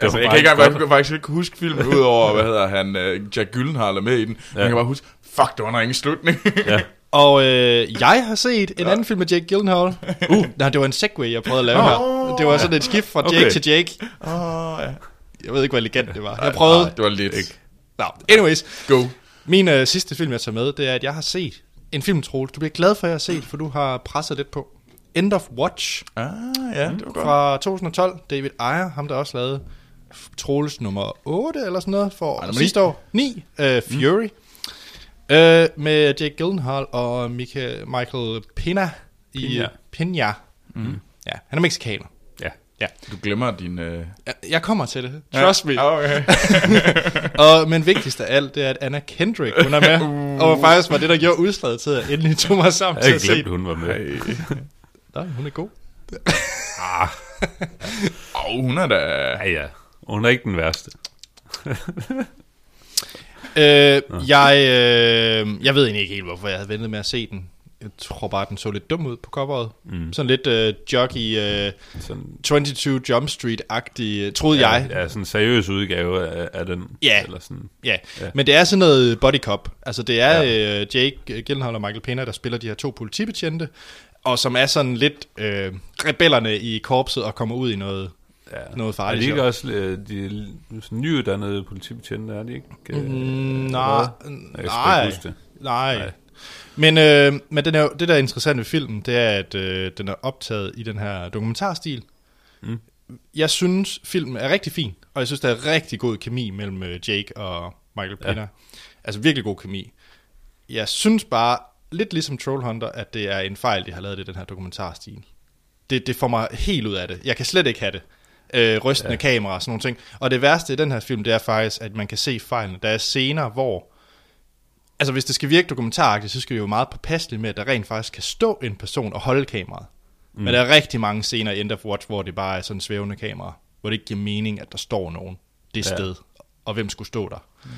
Altså, var jeg kan, ikke, godt. jeg kan faktisk ikke huske filmen, *laughs* udover, hvad hedder han, uh, Jack Gyllenhaal er med i den. Ja. Jeg kan bare huske, fuck, det var en ingen slutning. Ja, *laughs* Og øh, jeg har set en anden film med Jake Gyllenhaal. *laughs* Uh, nej, det var en segway, jeg prøvede at lave her. Det var sådan et skift fra Jake Okay. til Jake. Åh, ja. Jeg ved ikke, hvor elegant det var. Jeg prøvede. Ah, det var lidt. Ikke. Nå, anyways. Go. Min øh, sidste film, jeg tager med, det er, at jeg har set en film, Troels. Du bliver glad for, at jeg har set, for du har presset lidt på. End of Watch Ah, ja, det var godt. fra 2012. David Ayer, ham der også lavede Troels nummer 8 eller sådan noget for nummer sidste år. 9. Uh, Fury. Mm. Uh, med Jake Gyllenhaal og Michael, Michael Pena. I, Pena. Pena. Mm. Ja, han er meksikaner. ja. Ja. Du glemmer din... Uh... Jeg- Jeg kommer til det. Trust me. Okay. *laughs* Og, men vigtigst af alt, det er, at Anna Kendrick, hun er med. uh. Og faktisk var det, der gjorde udslaget til, at jeg endelig tog mig sammen Jeg til at se den. hun var med. Nej, hun er god. *laughs* Åh, oh, hun er da... Ja, ja. Hun er ikke den værste. *laughs* Øh, jeg, øh, jeg ved egentlig ikke helt, hvorfor jeg havde ventet med at se den. Jeg tror bare, den så lidt dum ud på coveret. Mm. Sådan lidt øh, jockey, øh, Sådan, 22 Jump Street-agtig, øh, troede jeg. Ja, sådan en seriøs udgave af, af den. Ja. Eller sådan. Ja, Ja. men det er sådan noget body cop. Altså det er ja. øh, Jake Gyllenhaal og Michael Pena, der spiller de her to politibetjente, og som er sådan lidt øh, rebellerne i korpset og kommer ud i noget, Ja. noget Er farligt. de ikke sjovt. også øh, de er nyuddannede politibetjente, er de ikke? øh, Mm, nej, Jeg skal nej, det. nej. Nej. Men, øh, men den er, det, der er interessant ved filmen, det er, at øh, den er optaget i den her dokumentarstil. Mm. Jeg synes, filmen er rigtig fin, og jeg synes, der er rigtig god kemi mellem øh, Jake og Michael Ja. Pena. Altså virkelig god kemi. Jeg synes bare, lidt ligesom Trollhunter, at det er en fejl, de har lavet i den her dokumentarstil. Det, det får mig helt ud af det. Jeg kan slet ikke have det. Øh, rystende ja. kamera og sådan nogle ting. Og det værste i den her film, det er faktisk, at man kan se fejlene. Der er scener, hvor... Altså, hvis det skal virke dokumentaragtigt, så skal det jo meget påpasseligt med, at der rent faktisk kan stå en person og holde kameraet. Mm. Men der er rigtig mange scener i End of Watch, hvor det bare er sådan svævende kamera. Hvor det ikke giver mening, at der står nogen det Ja. sted. Og hvem skulle stå der. Mm.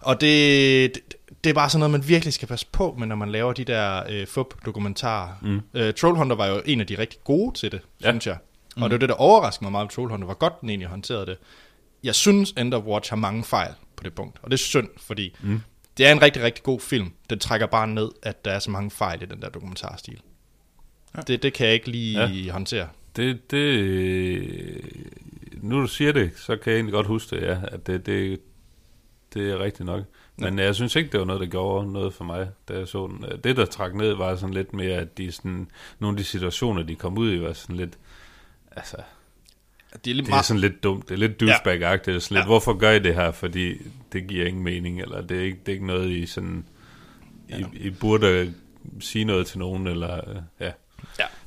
Og det, det, det er bare sådan noget, man virkelig skal passe på med, når man laver de der øh, fup-dokumentarer. Mm. Øh, Trollhunter var jo en af de rigtig gode til det. Ja. synes jeg. Og det var det, der overraskede mig meget ved Trollhunter, hvor godt den egentlig håndterede det. Jeg synes, End of Watch har mange fejl på det punkt. Og det er synd, fordi mm. det er en rigtig, rigtig god film. Den trækker bare ned, at der er så mange fejl i den der dokumentarstil. Ja. Det, det kan jeg ikke lige ja. håndtere. Det, det, nu du siger det, så kan jeg egentlig godt huske det, ja, at det, det, det er rigtigt nok. Men jeg synes ikke, det var noget, der gjorde noget for mig, da jeg så den. Det, der trak ned, var sådan lidt mere, at de sådan, nogle af de situationer, de kom ud i, var sådan lidt, altså, Det er lidt det er sådan lidt dumt, det er lidt douchebag-agtigt, sådan lidt, Ja. hvorfor gør I det her, fordi det giver ingen mening, eller det er ikke, det er ikke noget, I sådan, I, I burde sige noget til nogen, eller, øh, ja.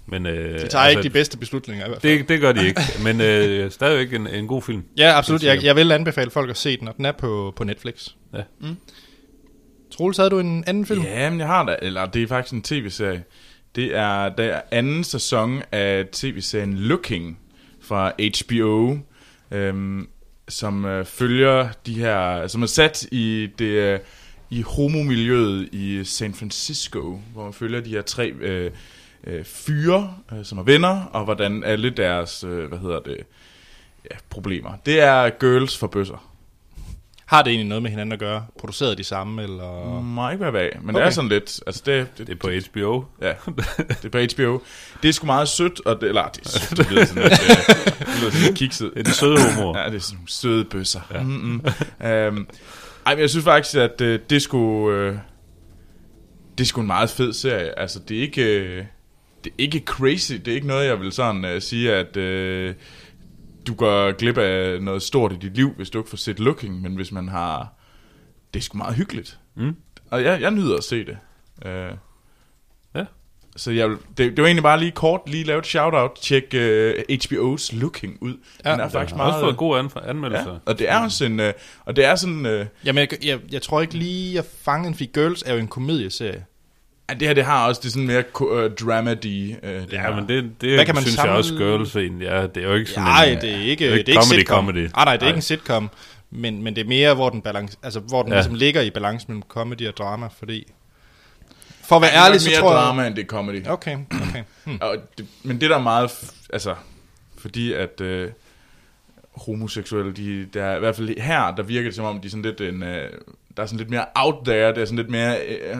Men, øh, De tager altså, ikke de bedste beslutninger i hvert fald. det, det gør de ikke, *laughs* men øh, stadigvæk en, en god film. Ja, absolut. Jeg, jeg vil anbefale folk at se den, og den er på, på Netflix. Ja. Mm. Troels, havde du en anden film? Ja, men jeg har da, eller det er faktisk en tv-serie. Det er der anden sæson af tv-serien Looking fra HBO, øhm, som øh, følger de her, som er sat i det øh, i homomiljøet i San Francisco, hvor man følger de her tre øh, øh, fyre, øh, som er venner, og hvordan alle deres, øh, hvad hedder det, ja, problemer. Det er girls for bøsser. Har det egentlig noget med hinanden at gøre? Produceret de samme, eller... Må ikke være bag, men okay. det er sådan lidt, altså det, det, Det er på HBO. Ja, det er på HBO. Det er sgu meget sødt, og det, eller det er sødt, *laughs* det lyder sådan lidt, øh, det lyder sådan lidt kikset. Det er de søde homoer. Ja, det er sådan nogle søde bøsser. Ja. Mm-mm. Um, ej, men jeg synes faktisk, at uh, det skulle uh, det er sgu en meget fed serie. Altså, det er ikke, uh, det er ikke crazy. Det er ikke noget, jeg vil sådan uh, sige, at uh, du går glip af noget stort i dit liv, hvis du ikke får set Looking, men hvis man har... Det er sgu meget hyggeligt. Mm. Og jeg, jeg nyder at se det. Uh, Ja. så jeg, vil- det, det var egentlig bare lige kort lige lave et shout-out. Tjek uh, HBO's Looking ud. Ja, Den er faktisk har også meget... fået gode anf- anmeldelser. Ja, og det er også en... Øh, og det er sådan... Øh, Jamen, jeg, jeg, jeg tror ikke lige, jeg fangede den, fordi Girls er jo en komedieserie. At det her, det har også det er sådan mere øh, dramedy. Øh, det Ja, her. men det, det Hvad kan man synes samle- jeg også Girls egentlig er. Det er jo ikke sådan Nej, en, det er ikke, det er det ikke er ikke comedy, sitcom. comedy. Ah, nej, det er Nej. ikke en sitcom. Men, men det er mere, hvor den, balance, altså, hvor den Ja. ja. ligesom ligger i balance mellem comedy og drama, fordi... For at være det er ærlig, så mere tror jeg... drama, end det er comedy. Okay, okay. Hmm. Og det, men det der er meget... Altså, fordi at... Øh, homoseksuelle, de, der er, i hvert fald her, der virker det som om, de er sådan lidt en, øh, der er sådan lidt mere out there, det er sådan lidt mere øh,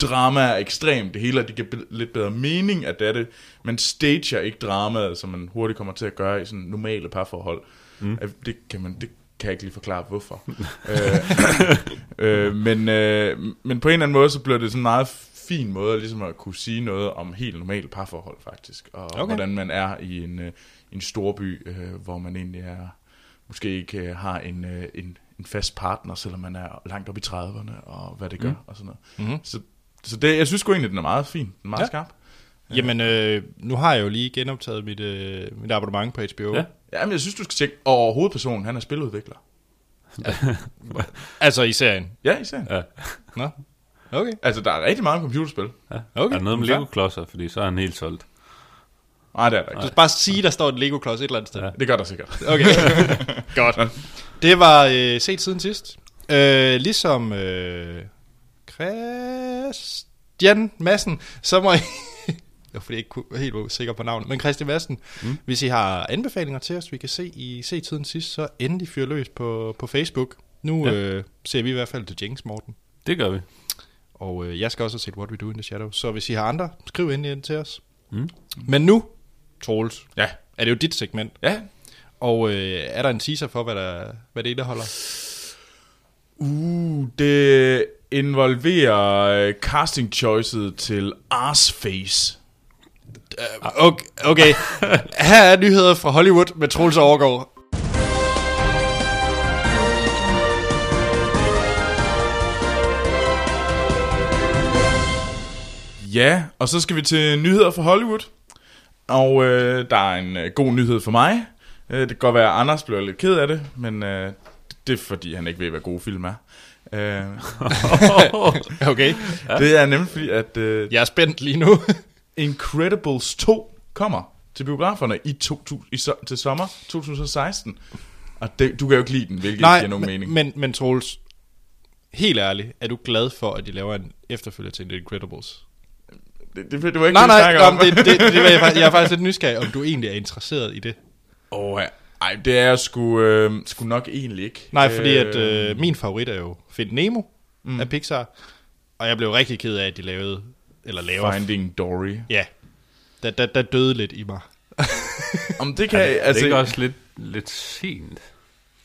drama er ekstremt, det hele, og det giver be- lidt bedre mening, at det man stager ikke dramaet, som man hurtigt kommer til at gøre i sådan normale parforhold. Mm. Det kan man, det kan jeg ikke lige forklare, hvorfor. *laughs* øh, øh, men, øh, men på en eller anden måde, så bliver det sådan en meget fin måde, ligesom at kunne sige noget om helt normale parforhold, faktisk. Og okay. Okay. hvordan man er i en, øh, en storby, øh, hvor man egentlig er, måske ikke øh, har en, øh, en, en fast partner, selvom man er langt op i 30'erne, og hvad det gør, mm. og sådan noget. Mm-hmm. Så, så det, jeg synes sgu egentlig, den er meget fin, den er meget ja. Ja. skarp. Jamen, øh, nu har jeg jo lige genoptaget mit, øh, mit abonnement på HBO. Ja. Ja, men jeg synes, du skal tjekke, og hovedpersonen, han er spiludvikler. *laughs* Altså i serien. Ja, især. Ja. Nå, okay. Altså, der er rigtig meget computerspil. Ja. Okay. Er der noget med Ja. Lego-klodser, fordi så er han helt solgt. Nej, det er der Du ikke. skal bare sige, der står et Lego-klods et eller andet sted. Ja. Det gør der sikkert. Okay, *laughs* godt. Det var øh, set siden sidst. Øh, ligesom øh, Christian Madsen, så må I... Jeg ikke kunne- helt sikker på navnet. Men Christian Madsen, mm. hvis I har anbefalinger til os, vi kan se i se tiden sidst, så endelig fyr løs på, på Facebook. Nu Ja. øh, ser vi i hvert fald til Jinx Morten. Det gør vi. Og øh, jeg skal også have set What We Do in the Shadows. Så hvis I har andre, skriv endelig ind til os. Mm. Men nu, Troels, Ja. er det jo dit segment. Ja. Og øh, er der en teaser for, hvad, der, hvad det indeholder? Uh, det involverer uh, casting choicet til Arsface. Okay, okay. her er nyheder fra Hollywood med Troels Overgaard. Ja, og så skal vi til nyheder fra Hollywood. Og øh, der er en øh, god nyhed for mig. Øh, det kan godt være, at Anders bliver lidt ked af det, men øh, det er fordi, han ikke ved, hvad gode film er. Øh, *laughs* Okay, ja. *laughs* Det er nemlig fordi, at øh, jeg er spændt lige nu. *laughs* Incredibles 2 kommer til biograferne i, 2000, i so, til sommer 2016. Og det, du kan jo ikke lide den, hvilket ikke giver nogen men, mening. men, men Troels, helt ærligt, er du glad for, at de laver en efterfølger til The Incredibles? det, det, det var ikke Nej, det, nej, nej om. det, det, det, det, var jeg, faktisk- jeg er faktisk lidt nysgerrig, om du egentlig er interesseret i det. Åh, ja. Ej, det er jeg sgu, øh, sgu nok egentlig ikke. Nej, fordi at øh, min favorit er jo Find Nemo Mm. af Pixar, og jeg blev rigtig ked af, at de lavede, eller laver... Finding Dory. Ja, der, der, der døde lidt i mig. *laughs* Om det kan... Er det, altså, altså, det er ikke også lidt, lidt sent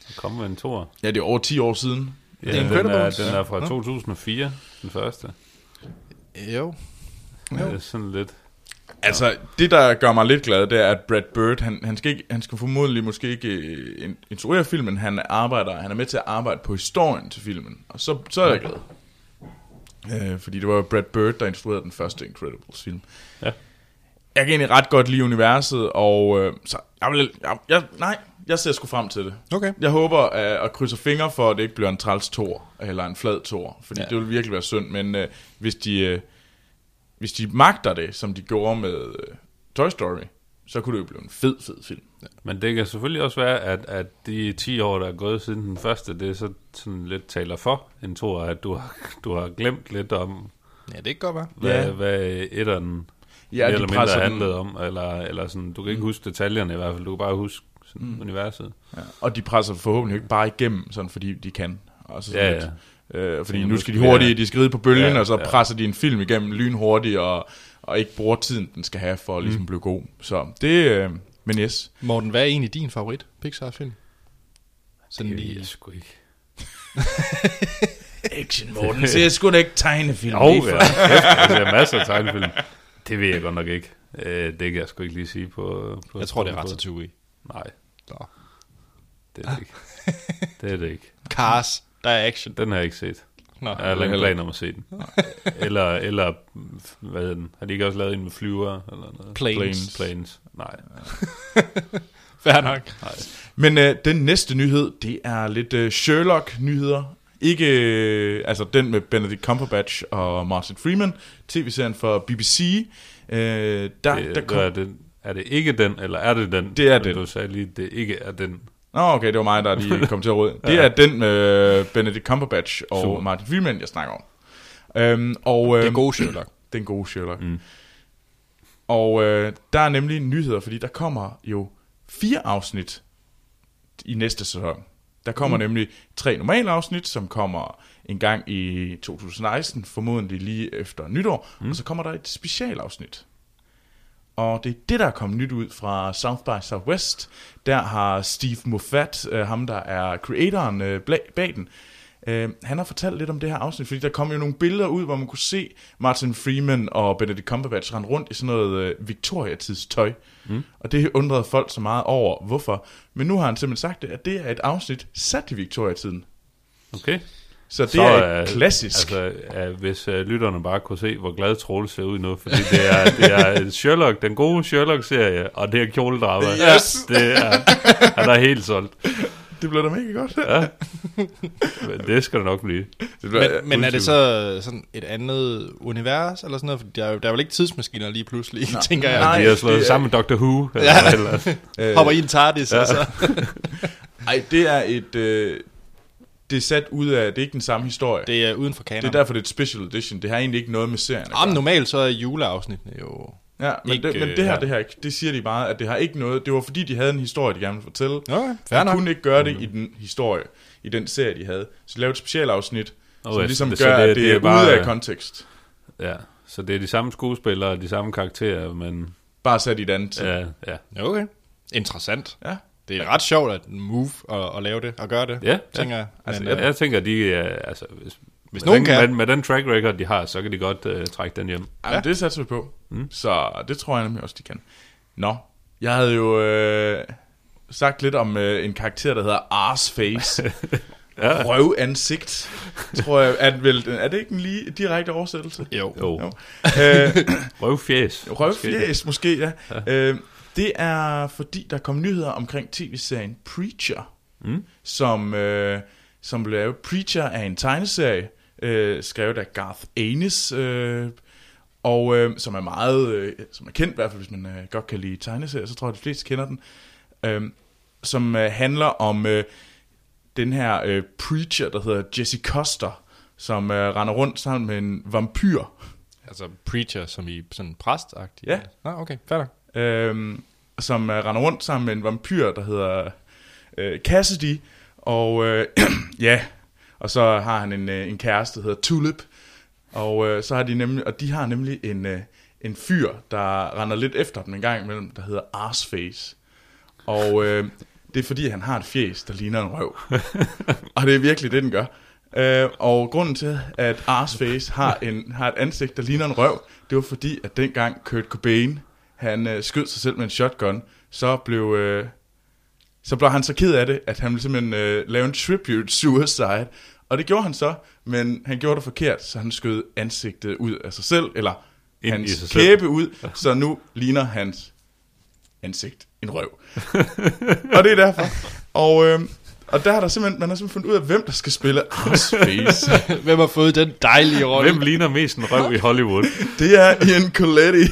at komme med en tor? Ja, det er over 10 år siden. Ja, den er, den er fra Ja. 2004, den første. Jo. Det er sådan lidt... Altså, det der gør mig lidt glad, det er, at Brad Bird, han, han, skal, ikke, han skal formodentlig måske ikke øh, in- instruere filmen, han arbejder, han er med til at arbejde på historien til filmen, og så, så er jeg glad. Øh, fordi det var jo Brad Bird, der instruerede den første Incredibles film. Ja. jeg kan egentlig ret godt lide universet, og øh, så jeg vil, jeg, jeg, nej, jeg ser sgu frem til det. Okay. Jeg håber at, at krydse fingre for, at det ikke bliver en træls tor, eller en flad tor, fordi ja. det vil virkelig være synd, men øh, hvis, de, øh, hvis de magter det, som de gjorde med øh, Toy Story, så kunne det jo blive en fed, fed film. Men det kan selvfølgelig også være, at, at de 10 år, der er gået siden den første, det er så sådan lidt taler for en tor, at du har, du har glemt lidt om, Ja, det kan godt være. hvad, Ja. ja. hvad etteren Ja, mere eller mindre handlede om, eller, eller sådan, du kan ikke huske detaljerne i hvert fald, du kan bare huske sådan mm. universet. Ja. Og de presser forhåbentlig ikke bare igennem, sådan fordi de kan. Altså sådan Ja, lidt, Øh, fordi nu skal de hurtigt, de skal ride på bølgen, Ja, og så ja. presser de en film igennem lynhurtigt, og, og ikke bruger tiden, den skal have for at ligesom Mm. blive god. Så det, øh, men yes. Morten, hvad er egentlig din favorit Pixar-film? Sådan Det lige... jeg sgu ikke. *laughs* Action, Morten, så jeg skulle da ikke tegnefilm. Jo, ja, kæft, jeg ser masser af tegnefilm. *laughs* Det ved jeg godt nok ikke. Øh, det kan jeg sgu ikke lige sige på... på Jeg tror, det er Ratatouille. Nej, Så. det er det ikke. Det er det ikke. *laughs* Cars, der er action. Den har jeg ikke set. Nå, Jeg har heller ikke planer om at se den. Eller, eller, hvad hedder den? Har de ikke også lavet en med flyver? Eller noget? Planes. Planes. Planes. Nej, *laughs* Fair nok. nej. Men øh, den næste nyhed, det er lidt øh, Sherlock-nyheder. Ikke, øh, altså den med Benedict Cumberbatch og Martin Freeman, tv-serien for BBC. Øh, der, Det, der kom, er, det, er det ikke den, eller er det den? Det er den. Du sagde lige, det ikke er den. Nå, okay, det var mig, der lige kom til at råde. *laughs* Det er den med Benedict Cumberbatch og Super. Martin Freeman, jeg snakker om. Øhm, og, Det er øhm, god Sherlock. Den gode Sherlock. Mm. Og øh, der er nemlig nyheder, fordi der kommer jo fire afsnit i næste sæson. Der kommer mm. nemlig tre normale afsnit, som kommer en gang i 2016, formodentlig lige efter nytår, mm. og så kommer der et specialafsnit. Og det er det, der er kommet nyt ud fra South by Southwest. Der har Steve Moffat, øh, ham der er creatoren øh, bag den, øh, han har fortalt lidt om det her afsnit, fordi der kom jo nogle billeder ud, hvor man kunne se Martin Freeman og Benedict Cumberbatch rende rundt i sådan noget øh, Victoria-tids tøj. Mm. Og det undrede folk så meget over, hvorfor. Men nu har han simpelthen sagt det, at det er et afsnit sat i Victoria-tiden. Okay. Så det Så, er øh, klassisk. Altså, uh, hvis uh, lytterne bare kunne se, hvor glad Troels ser ud nu, fordi det er, det er Sherlock, den gode Sherlock-serie, og det er kjoledrama. Yes! Det er, han er helt solgt. Det bliver da mega godt. Ja. Men det skal det nok blive. Det bliver, Men, men er det så sådan et andet univers, eller sådan noget? For der er, jo- der er vel ikke tidsmaskiner lige pludselig, Nå. tænker jeg. Nej. De har slået det er- sammen med Doctor Who. Eller Ja. eller, øh, Hopper i en TARDIS, ja. altså. Ej, det er et... Øh, det er sat ud af... Det er ikke den samme historie. Det, Det er uden for kanon. det er derfor, det er et special edition. Det har egentlig ikke noget med serien gøre. normalt så er juleafsnittene jo... Ja, men, Ikke, det, men øh, det her, ja. det her, det siger de bare, at det har ikke noget... Det var fordi, de havde en historie, de gerne ville fortælle. Okay, Så de kunne ikke gøre det i den historie, i den serie, de havde. Så de lavede et specialafsnit, Åh, som ja, ligesom det- gør, det- at det, det er er bare- ude af kontekst. ja. Så det er de samme skuespillere og de samme karakterer, men Bare sat i et andet tid. ja, ja. Okay. Interessant. Ja. Det er ret sjovt at move og, at lave det, og gøre det, Ja, tænker jeg. Altså, Men, jeg, øh, jeg tænker, de er, altså, hvis, Hvis nogen den, kan. Med, med den track record, de har, så kan de godt uh, trække den hjem. Ja. det satser vi på. Mm. Så det tror jeg nemlig også, de kan. Nå, jeg havde jo øh, sagt lidt om øh, en karakter, der hedder Arsface. *laughs* Ja. Røvansigt, tror jeg. Er, vel, er det ikke en lige direkte oversættelse? jo. Jo, Jo. øh, *laughs* røvfjæs. Røvfjæs, måske, ja. Øh, det er fordi, der kom nyheder omkring tv-serien Preacher, Mm. som, øh, som blev lavet. Preacher er en tegneserie, øh, skrevet af Garth Ennis, øh, og øh, som er meget, øh, som er kendt i hvert fald, hvis man øh, godt kan lide tegneserier, så tror jeg, at de fleste kender den, øh, som øh, handler om øh, den her øh, preacher, der hedder Jesse Coster, som øh, render rundt sammen med en vampyr, Altså preacher, som i sådan præstagtig. Ja. Nå, okay, fair øhm, som øh, render rundt sammen med en vampyr, der hedder øh, Cassidy, og øh, *clears throat* ja, og så har han en, øh, en kæreste, der hedder Tulip, og øh, så har de nemlig, og de har nemlig en, øh, en fyr, der render lidt efter dem en gang imellem, der hedder Arsface, og øh, det er fordi, han har et fjes, der ligner en røv, *laughs* og det er virkelig det, den gør. Øh, og grunden til, at Arsface har, en, har et ansigt, der ligner en røv, det var fordi, at dengang Kurt Cobain, han øh, skød sig selv med en shotgun, så blev, øh, så blev han så ked af det, at han ville simpelthen øh, lave en tribute *laughs* suicide. Og det gjorde han så, men han gjorde det forkert, så han skød ansigtet ud af sig selv, eller Ind i hans sig selv. kæbe ud, så nu ligner hans ansigt en røv. *laughs* og det er derfor. Og, øh, og der har der simpelthen, man har simpelthen fundet ud af, hvem der skal spille Arseface. *laughs* Hvem har fået den dejlige rolle? Hvem ligner mest en røv i Hollywood? det er Ian Coletti.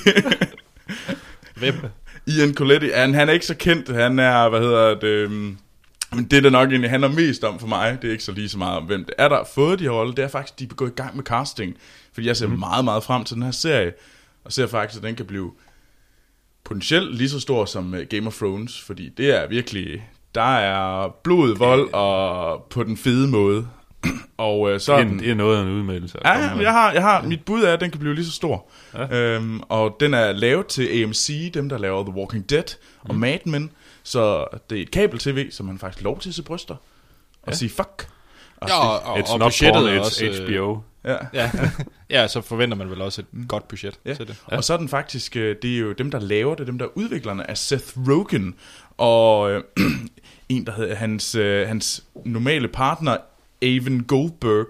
Hvem? *laughs* Ian Coletti, han, han er ikke så kendt. Han er, hvad hedder det... øhm, Men det, der nok egentlig handler mest om for mig, det er ikke så lige så meget om, hvem det er, der har fået de her roller. Det er faktisk, de er gået i gang med casting. Fordi jeg ser mm. meget, meget frem til den her serie. Og ser faktisk, at den kan blive potentielt lige så stor som øh, Game of Thrones. Fordi det er virkelig... Der er blod, vold og på den fede måde. *clears throat* og øh, så er Det er, den, det er noget af en udmeldelse. Ja, jeg har, jeg har, mit bud er, at den kan blive lige så stor. Ja. Øhm, og den er lavet til AMC, dem der laver The Walking Dead og Mm. Mad Men. Så det er et kabel-tv, så man faktisk lov til at se bryster. Og Ja. sige fuck. Og Ja, og, og, It's og not budgettet porn, it's også... øh, HBO. Ja. Ja. *laughs* ja, så forventer man vel også et godt budget Ja. til det. Ja. Og så er den faktisk, øh, det er jo dem, der laver det, dem, der er udviklerne, er Seth Rogen, og øh, *clears throat* en, der hedder hans, øh, hans normale partner, Avon Goldberg.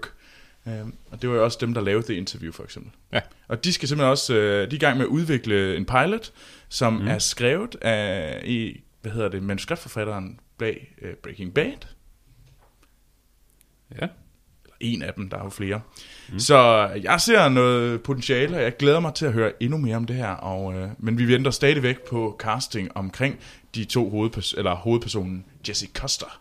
Øh, og det var jo også dem, der lavede The Interview, for eksempel. Ja. Og de skal simpelthen også, øh, de er i gang med at udvikle en pilot, som mm. er skrevet af, i, hvad hedder det, manuskriptforfatteren bag øh, Breaking Bad, Ja. en af dem, der er jo flere. Mm. Så jeg ser noget potentiale, og jeg glæder mig til at høre endnu mere om det her. Og, øh, men vi venter stadigvæk på casting omkring de to hovedpers- eller hovedpersonen Jesse Custer.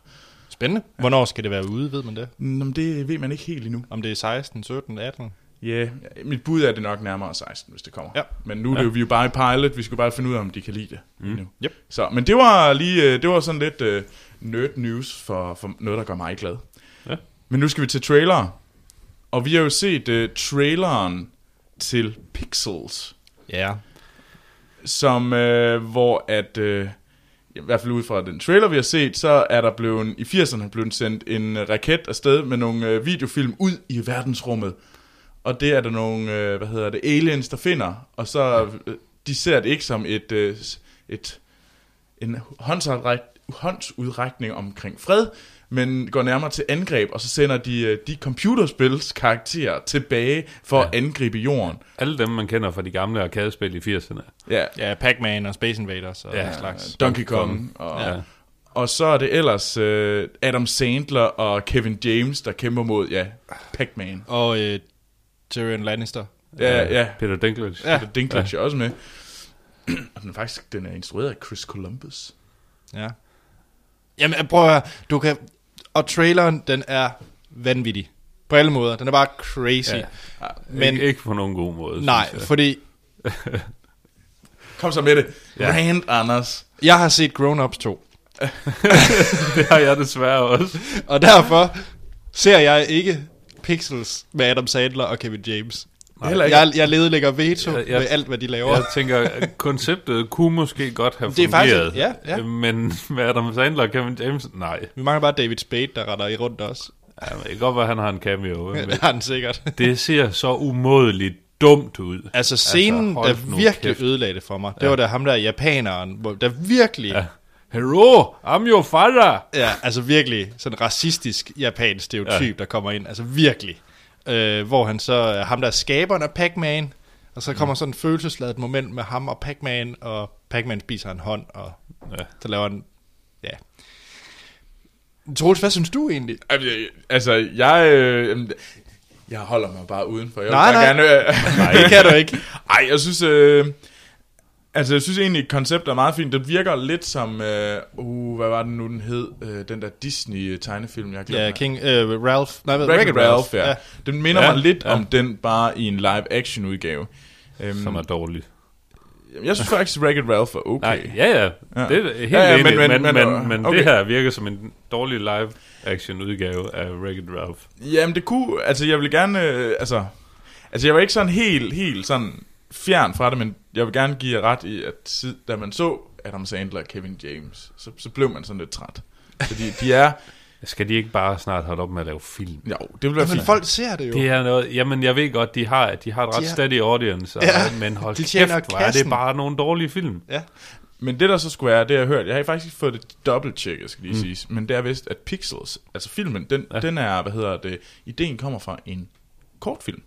Spændende. Hvornår skal det være ude, ved man det? Nå, det ved man ikke helt endnu. Om det er 16, 17, 18? Ja, yeah, mit bud er det nok nærmere 16, hvis det kommer. Ja. Men nu er det jo, vi er jo bare i pilot, vi skal bare finde ud af, om de kan lide det. Mm. Nu. Yep. Så, men det var lige, øh, det var sådan lidt uh, nerd news for, for noget, der gør mig glad. Ja. Men nu skal vi til trailer. Og vi har jo set uh, traileren til Pixels, Ja. som uh, hvor at, uh, i hvert fald ud fra den trailer, vi har set, så er der blevet, i 80'erne blevet sendt en øh, raket afsted med nogle uh, videofilm ud i verdensrummet. Og det er der nogle, øh, hvad hedder det, aliens, der finder, og så, øh, de ser det ikke som et, øh, et en håndsudræk, håndsudrækning omkring fred, men går nærmere til angreb, og så sender de øh, de computerspils karakterer tilbage for ja. at angribe jorden. Alle dem, man kender fra de gamle arkadespil i 80'erne. Ja, Ja, Pac-Man og Space Invaders og Ja. ja. den slags. Donkey Kong. Og, Ja. og så er det ellers øh, Adam Sandler og Kevin James, der kæmper mod, ja, Pac-Man. Og øh, Tyrion Lannister. Ja, ja. Peter Dinklage. Ja. Peter Dinklage er også med. *clears throat* og den er faktisk den er instrueret af Chris Columbus. Ja. Jamen, prøv at høre. Du kan... Og traileren, den er vanvittig. På alle måder. Den er bare crazy. Ja. Ja. Men, ikke, ikke på nogen god måde, Nej, fordi *laughs* Kom så med det. Ja. Rand Anders. jeg har set Grown Ups 2. *laughs* det har jeg desværre også. Og derfor ser jeg ikke Pixels med Adam Sandler og Kevin James. Heller ikke. Jeg, jeg ledlægger veto Jeg- jeg- med alt, hvad de laver. Jeg tænker, konceptet kunne måske godt have *laughs* Det er faktisk- fungeret. ja, ja. Men *laughs* med Adam Sandler og Kevin James, nej. Vi mangler bare David Spade, der render i rundt også. Ja, men det kan godt være, at han har en cameo. Men det har han sikkert. *laughs* det ser så umådeligt dumt ud. Altså scenen, hold altså, der virkelig kæft. ødelagde det for mig, det Ja. var da ham der japaneren, der virkelig, Ja. ja. Hello, I'm your father. ja, altså virkelig sådan racistisk japansk stereotyp, Ja. ja. der kommer ind, altså virkelig. Øh, hvor han så, er ham der er skaberen af Pac-Man, og så kommer sådan en følelsesladet moment med ham og Pac-Man, og Pac-Man spiser en hånd, og Ja. så laver han, ja. Troels, hvad synes du egentlig? Altså, jeg... Øh, jeg holder mig bare udenfor. Jeg Nej, bare nej. Gerne, øh, *laughs* Nej, det kan du ikke. *laughs* Ej, jeg synes... Øh, altså, jeg synes egentlig, at konceptet er meget fint. Det virker lidt som... Øh, uh, hvad var det nu, den hed? Øh, den der Disney-tegnefilm, jeg glemte. Ja, King, uh, Ralph, nej, hvad- Wreck-It Ralph, ja. ja. Den minder Ja, mig lidt ja. om den, bare i en live-action udgave. Um, Som er dårlig. jeg synes faktisk, Wreck-It Ralph er okay. Nej, ja, ja. Ja. Det er helt Ja, ja, enig, men- men, men- men, men- okay. det her virker som en dårlig live-action udgave af Wreck-It Ralph. Jamen det kunne, altså jeg vil gerne, øh, altså, altså jeg var ikke sådan helt, helt sådan fjern fra det, men jeg vil gerne give jer ret i, at da man så Adam Sandler og Kevin James, så, så blev man sådan lidt træt. Fordi de er, *laughs* Skal de ikke bare snart holde op med at lave film? jo, det vil være Men fint. folk ser det jo. Det er noget, jamen jeg ved godt, de har, de har et ret har- steady audience, og, Ja, men hold de kæft, hvor er det bare nogle dårlige film. Ja. Men det der så skulle være, det jeg har hørt, jeg har faktisk fået det dobbelt-checket, skal lige mm. siges, men det er vist, at Pixels, altså filmen, den, ja. den er, hvad hedder det, ideen kommer fra en kortfilm.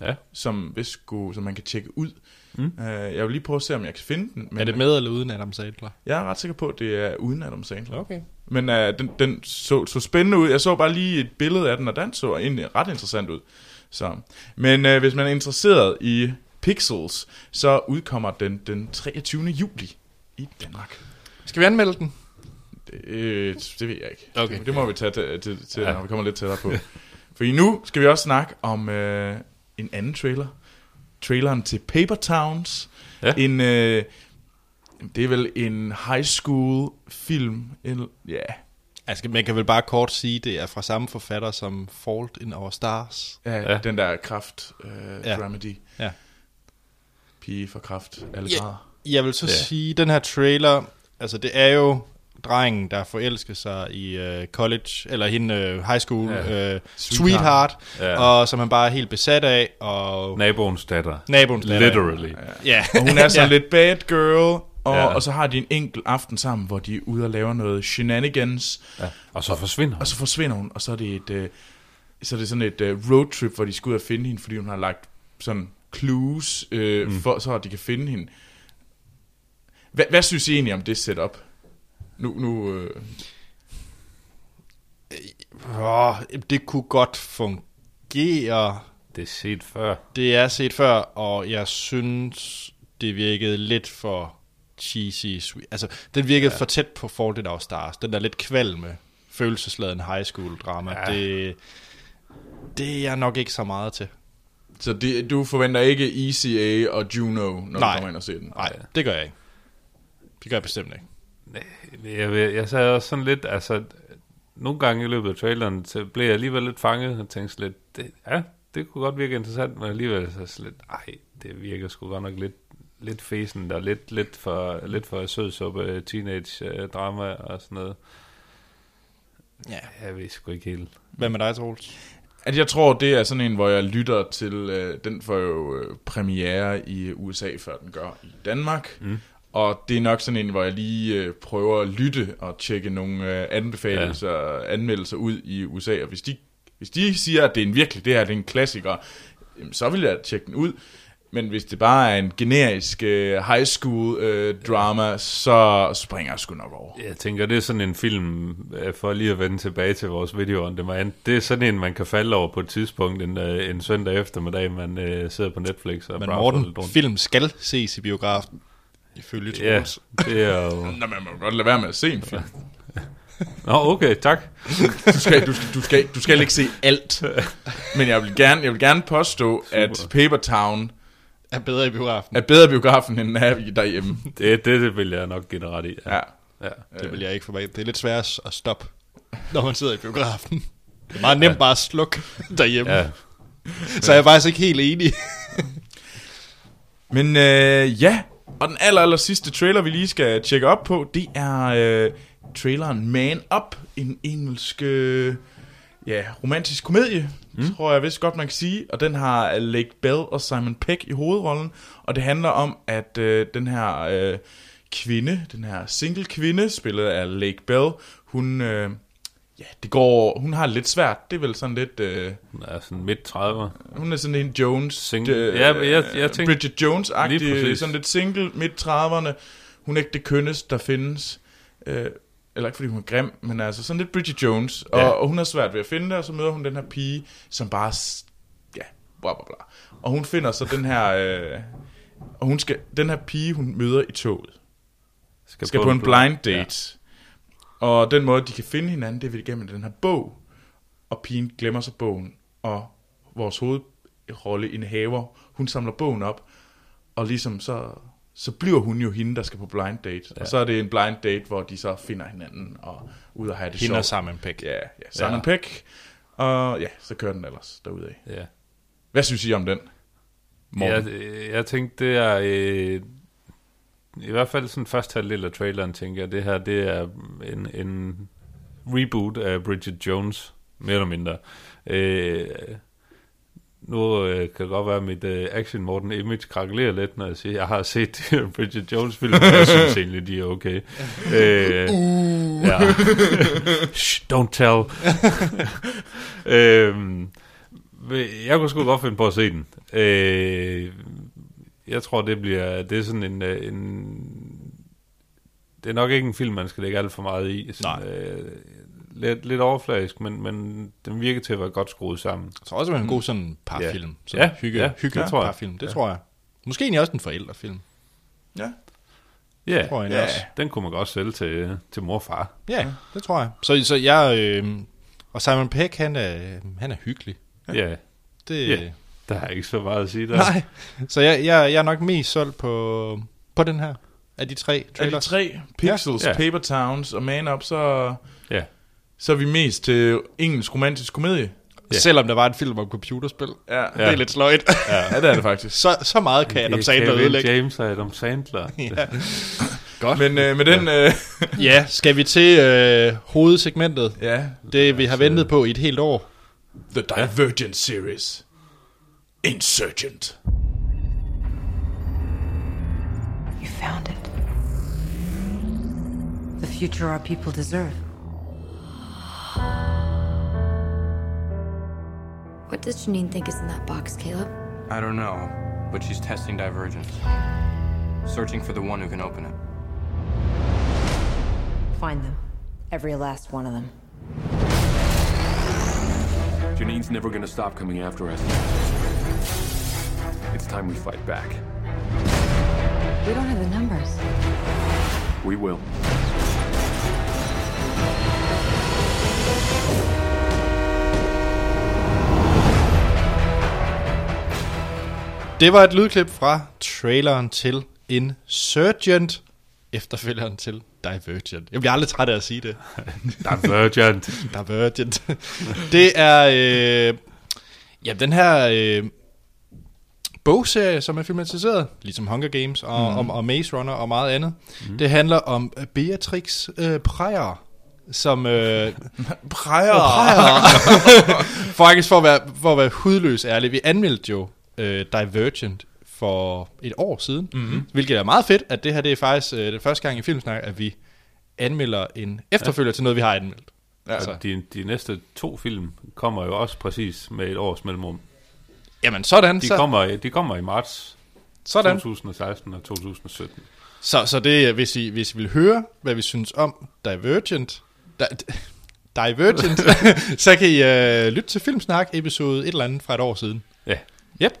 Ja. som, hvis skulle, som man kan tjekke ud. Mm. Uh, jeg vil lige prøve at se, om jeg kan finde den. Men Er det med eller uden Adam Sandler? Jeg er ret sikker på, at det er uden Adam Sandler. Okay. Men uh, den, den så, så spændende ud. Jeg så bare lige et billede af den, og den så egentlig ret interessant ud. Så. Men uh, hvis man er interesseret i Pixels, så udkommer den den 23. juli i Danmark. Skal vi anmelde den? Det, øh, det ved jeg ikke. Okay. Det, det må vi tage til, til, til Ja. når vi kommer lidt tættere på. For nu skal vi også snakke om øh, en anden trailer. Traileren til Paper Towns. Ja. En, øh, det er vel en high school film. En, ja, Altså, man kan vel bare kort sige, det er fra samme forfatter som Fault in Our Stars. ja, Ja. den der kraft øh, Ja. dramedy. Ja. Pige for kraft, alle Ja. grader. Jeg vil så ja. sige, den her trailer, altså det er jo drengen, der forelsker sig i uh, college, eller hende uh, high school, Ja. uh, Sweetheart. Ja. og som han bare er helt besat af, og Naboens datter. naboens datter. Literally. Ja. Og hun er sådan ja. lidt bad girl, og, Ja. og så har de en enkelt aften sammen, hvor de er ude og laver noget shenanigans, Ja. Og så forsvinder hun. og så forsvinder hun, og så er det et, øh, så er det sådan et øh, roadtrip, hvor de skal ud og finde hende, fordi hun har lagt sådan clues, øh, Mm. for, så at de kan finde hende. Hva, hvad synes I egentlig om det setup? Nu, nu øh, Oh, det kunne godt fungere. Det er set før. Det er set før, og jeg synes, det virkede lidt for cheesy. Sweet. Altså, den virkede ja. for tæt på Fault in Our Stars. Den der lidt kvalme, følelsesladen high school drama. Ja. Det, det er jeg nok ikke så meget til. så det, du forventer ikke ECA og Juno, når Nej. du kommer ind og ser den? Nej, det gør jeg ikke. Det gør jeg bestemt ikke. Jeg, jeg, jeg sagde også sådan lidt, altså, nogle gange i løbet af traileren, så blev jeg alligevel lidt fanget og tænkte lidt, det, ja, det kunne godt virke interessant, men alligevel så sådan lidt, ej, det virker sgu godt nok lidt, lidt fesen der, lidt, lidt for, lidt for sødsuppe teenage øh, drama og sådan noget. Ja. Jeg ved sgu ikke helt. Hvad med dig, Troels? At jeg tror, det er sådan en, hvor jeg lytter til, øh, den får jo øh, premiere i USA, før den gør i Danmark. Mm. Og det er nok sådan en, hvor jeg lige øh, prøver at lytte og tjekke nogle øh, anbefalinger ja. anmeldelser ud i USA. Og hvis de, hvis de siger, at det er en virkelig, det her det er en klassiker, så vil jeg tjekke den ud. Men hvis det bare er en generisk øh, high school øh, drama, så springer jeg sgu nok over. Jeg tænker, det er sådan en film, øh, for lige at vende tilbage til vores video on demand, det er sådan en, man kan falde over på et tidspunkt en, øh, en søndag eftermiddag, man øh, sidder på Netflix og Men Morten, film skal ses i biografen. Ifølge Ja, Troels. det er jo... *laughs* Nå, man må godt lade være med at se en film. Nå, okay, tak. Du skal, du, skal, du, skal, du skal ikke se alt. Men jeg vil gerne, jeg vil gerne påstå, at Paper Town Er bedre i biografen. er bedre biografen, end er derhjemme. Det, det, det vil jeg nok give ret i. Ja. ja. Det vil jeg ikke forvente. Det er lidt svært at stoppe, når man sidder i biografen. Det er meget nemt bare at slukke derhjemme. ja. Ja. Så jeg er faktisk ikke helt enig. Men øh, ja, og den aller, aller sidste trailer, vi lige skal tjekke op på, det er øh, traileren Man Up, en engelsk øh, ja, romantisk komedie, mm. tror jeg vist godt, man kan sige. Og den har Lake Bell og Simon Peck i hovedrollen. Og det handler om, at øh, den her øh, kvinde, den her single kvinde, spillet af Lake Bell, hun... Øh, Ja, det går, hun har lidt svært. Det er vel sådan lidt... Øh, Hun er sådan midt 30'er. hun er sådan en Jones... Single. Ja, men jeg- jeg tænkte- Bridget Jones-agtig, sådan lidt single, midt 30'erne. Hun er ikke det kønneste, der findes. Øh, eller ikke fordi hun er grim, men altså sådan lidt Bridget Jones. Og, Ja. og hun har svært ved at finde det, og så møder hun den her pige, som bare... Ja, bla bla bla. Og hun finder så den her... Øh, og hun skal, den her pige, hun møder i toget, skal på en blind date. Ja. Og den måde, de kan finde hinanden, det er ved igennem den her bog. Og pigen glemmer så bogen. Og vores hovedrolle indehaver, hun samler bogen op. Og ligesom så, så bliver hun jo hende, der skal på blind date. Ja. Og så er det en blind date, hvor de så finder hinanden og ud og have det Hende sjovt. Simon Peck. Ja, ja, Simon Ja. Peck. Og ja, så kører den ellers derudad. Ja. Hvad synes I om den? Jeg, Morten? jeg tænkte, det er... Øh, I hvert fald sådan første halvdel af traileren, tænker jeg, det her, det er en, en reboot af Bridget Jones, mere eller mindre. Øh, nu øh, kan det godt være, at mit øh, Action Morten image krakelerer lidt, når jeg siger, jeg har set de Bridget Jones film, og jeg synes egentlig, de er okay. Øh, uh. ja. Shh, don't tell. *laughs* øhm, Jeg kunne sgu godt finde på at se den. Øh, jeg tror, det bliver... Det er sådan en... øh, en det er nok ikke en film, man skal lægge alt for meget i. Sådan, Nej. Øh, lidt, lidt overfladisk, men, men den virker til at være godt skruet sammen. Tror også, det en god sådan parfilm. Ja. Sådan Ja, hygge, ja, hygge det tror jeg. parfilm. Det tror jeg. Måske egentlig også en forældrefilm. Ja. Ja, Tror jeg ja også. den kunne man godt sælge til, til mor og far. Ja, det tror jeg. Så, så jeg... Øh, og Simon Peck, han er, han er hyggelig. Ja, Det, Ja. Der er ikke så meget at sige der. Nej, så jeg, jeg, jeg er nok mest solgt på, på den her af de tre Af de trailers. tre, Pixels, Ja. ja. Paper Towns og Man Up, så, Ja. så er vi mest til engelsk romantisk komedie. Ja. Selvom der var en film om computerspil. Ja, Ja. ja. Det er lidt sløjt. ja det er det faktisk. så, så meget kan Adam Sandler ødelægge. James og Adam Sandler. *laughs* Ja. Godt. Men øh, med den, øh, *laughs* ja, skal vi til øh, hovedsegmentet? ja, Det vi har ventet på i et helt år. The Divergent Series. Insurgent. You found it. The future our people deserve. What does Janine think is in that box, Caleb? I don't know, but she's testing divergence. Searching for the one who can open it. Find them. Every last one of them. Janine's never gonna stop coming after us. It's time we fight back. We don't have the numbers. We will. Det var et lydklip fra traileren til Insurgent, efterfølgeren til Divergent. Jeg bliver aldrig træt af at sige det. *laughs* Divergent. Divergent. det er øh, ja, den her øh, bogserie, som er filmatiseret, ligesom Hunger Games og, mm. og, og Maze Runner og meget andet. Mm. Det handler om øh, Beatrix øh, Preyer, som... Øh, *laughs* Prejer. *laughs* Faktisk for at være, for at være hudløs ærlig, vi anmeldte jo øh, Divergent for et år siden, mm-hmm. hvilket er meget fedt, at det her det er faktisk øh, det første gang i Filmsnak, at vi anmelder en efterfølger ja. til noget, vi har anmeldt. Ja, Altså. De, de næste to film kommer jo også præcis med et års mellemrum. Jamen sådan, De, så, kommer, i- de kommer i marts sådan. 2016 og 2017. Så, så det, er, hvis I, hvis I vil høre, hvad vi synes om Divergent, di, Divergent, *laughs* *laughs* så kan I uh, lytte til Filmsnak episode et eller andet fra et år siden. Ja, Yep.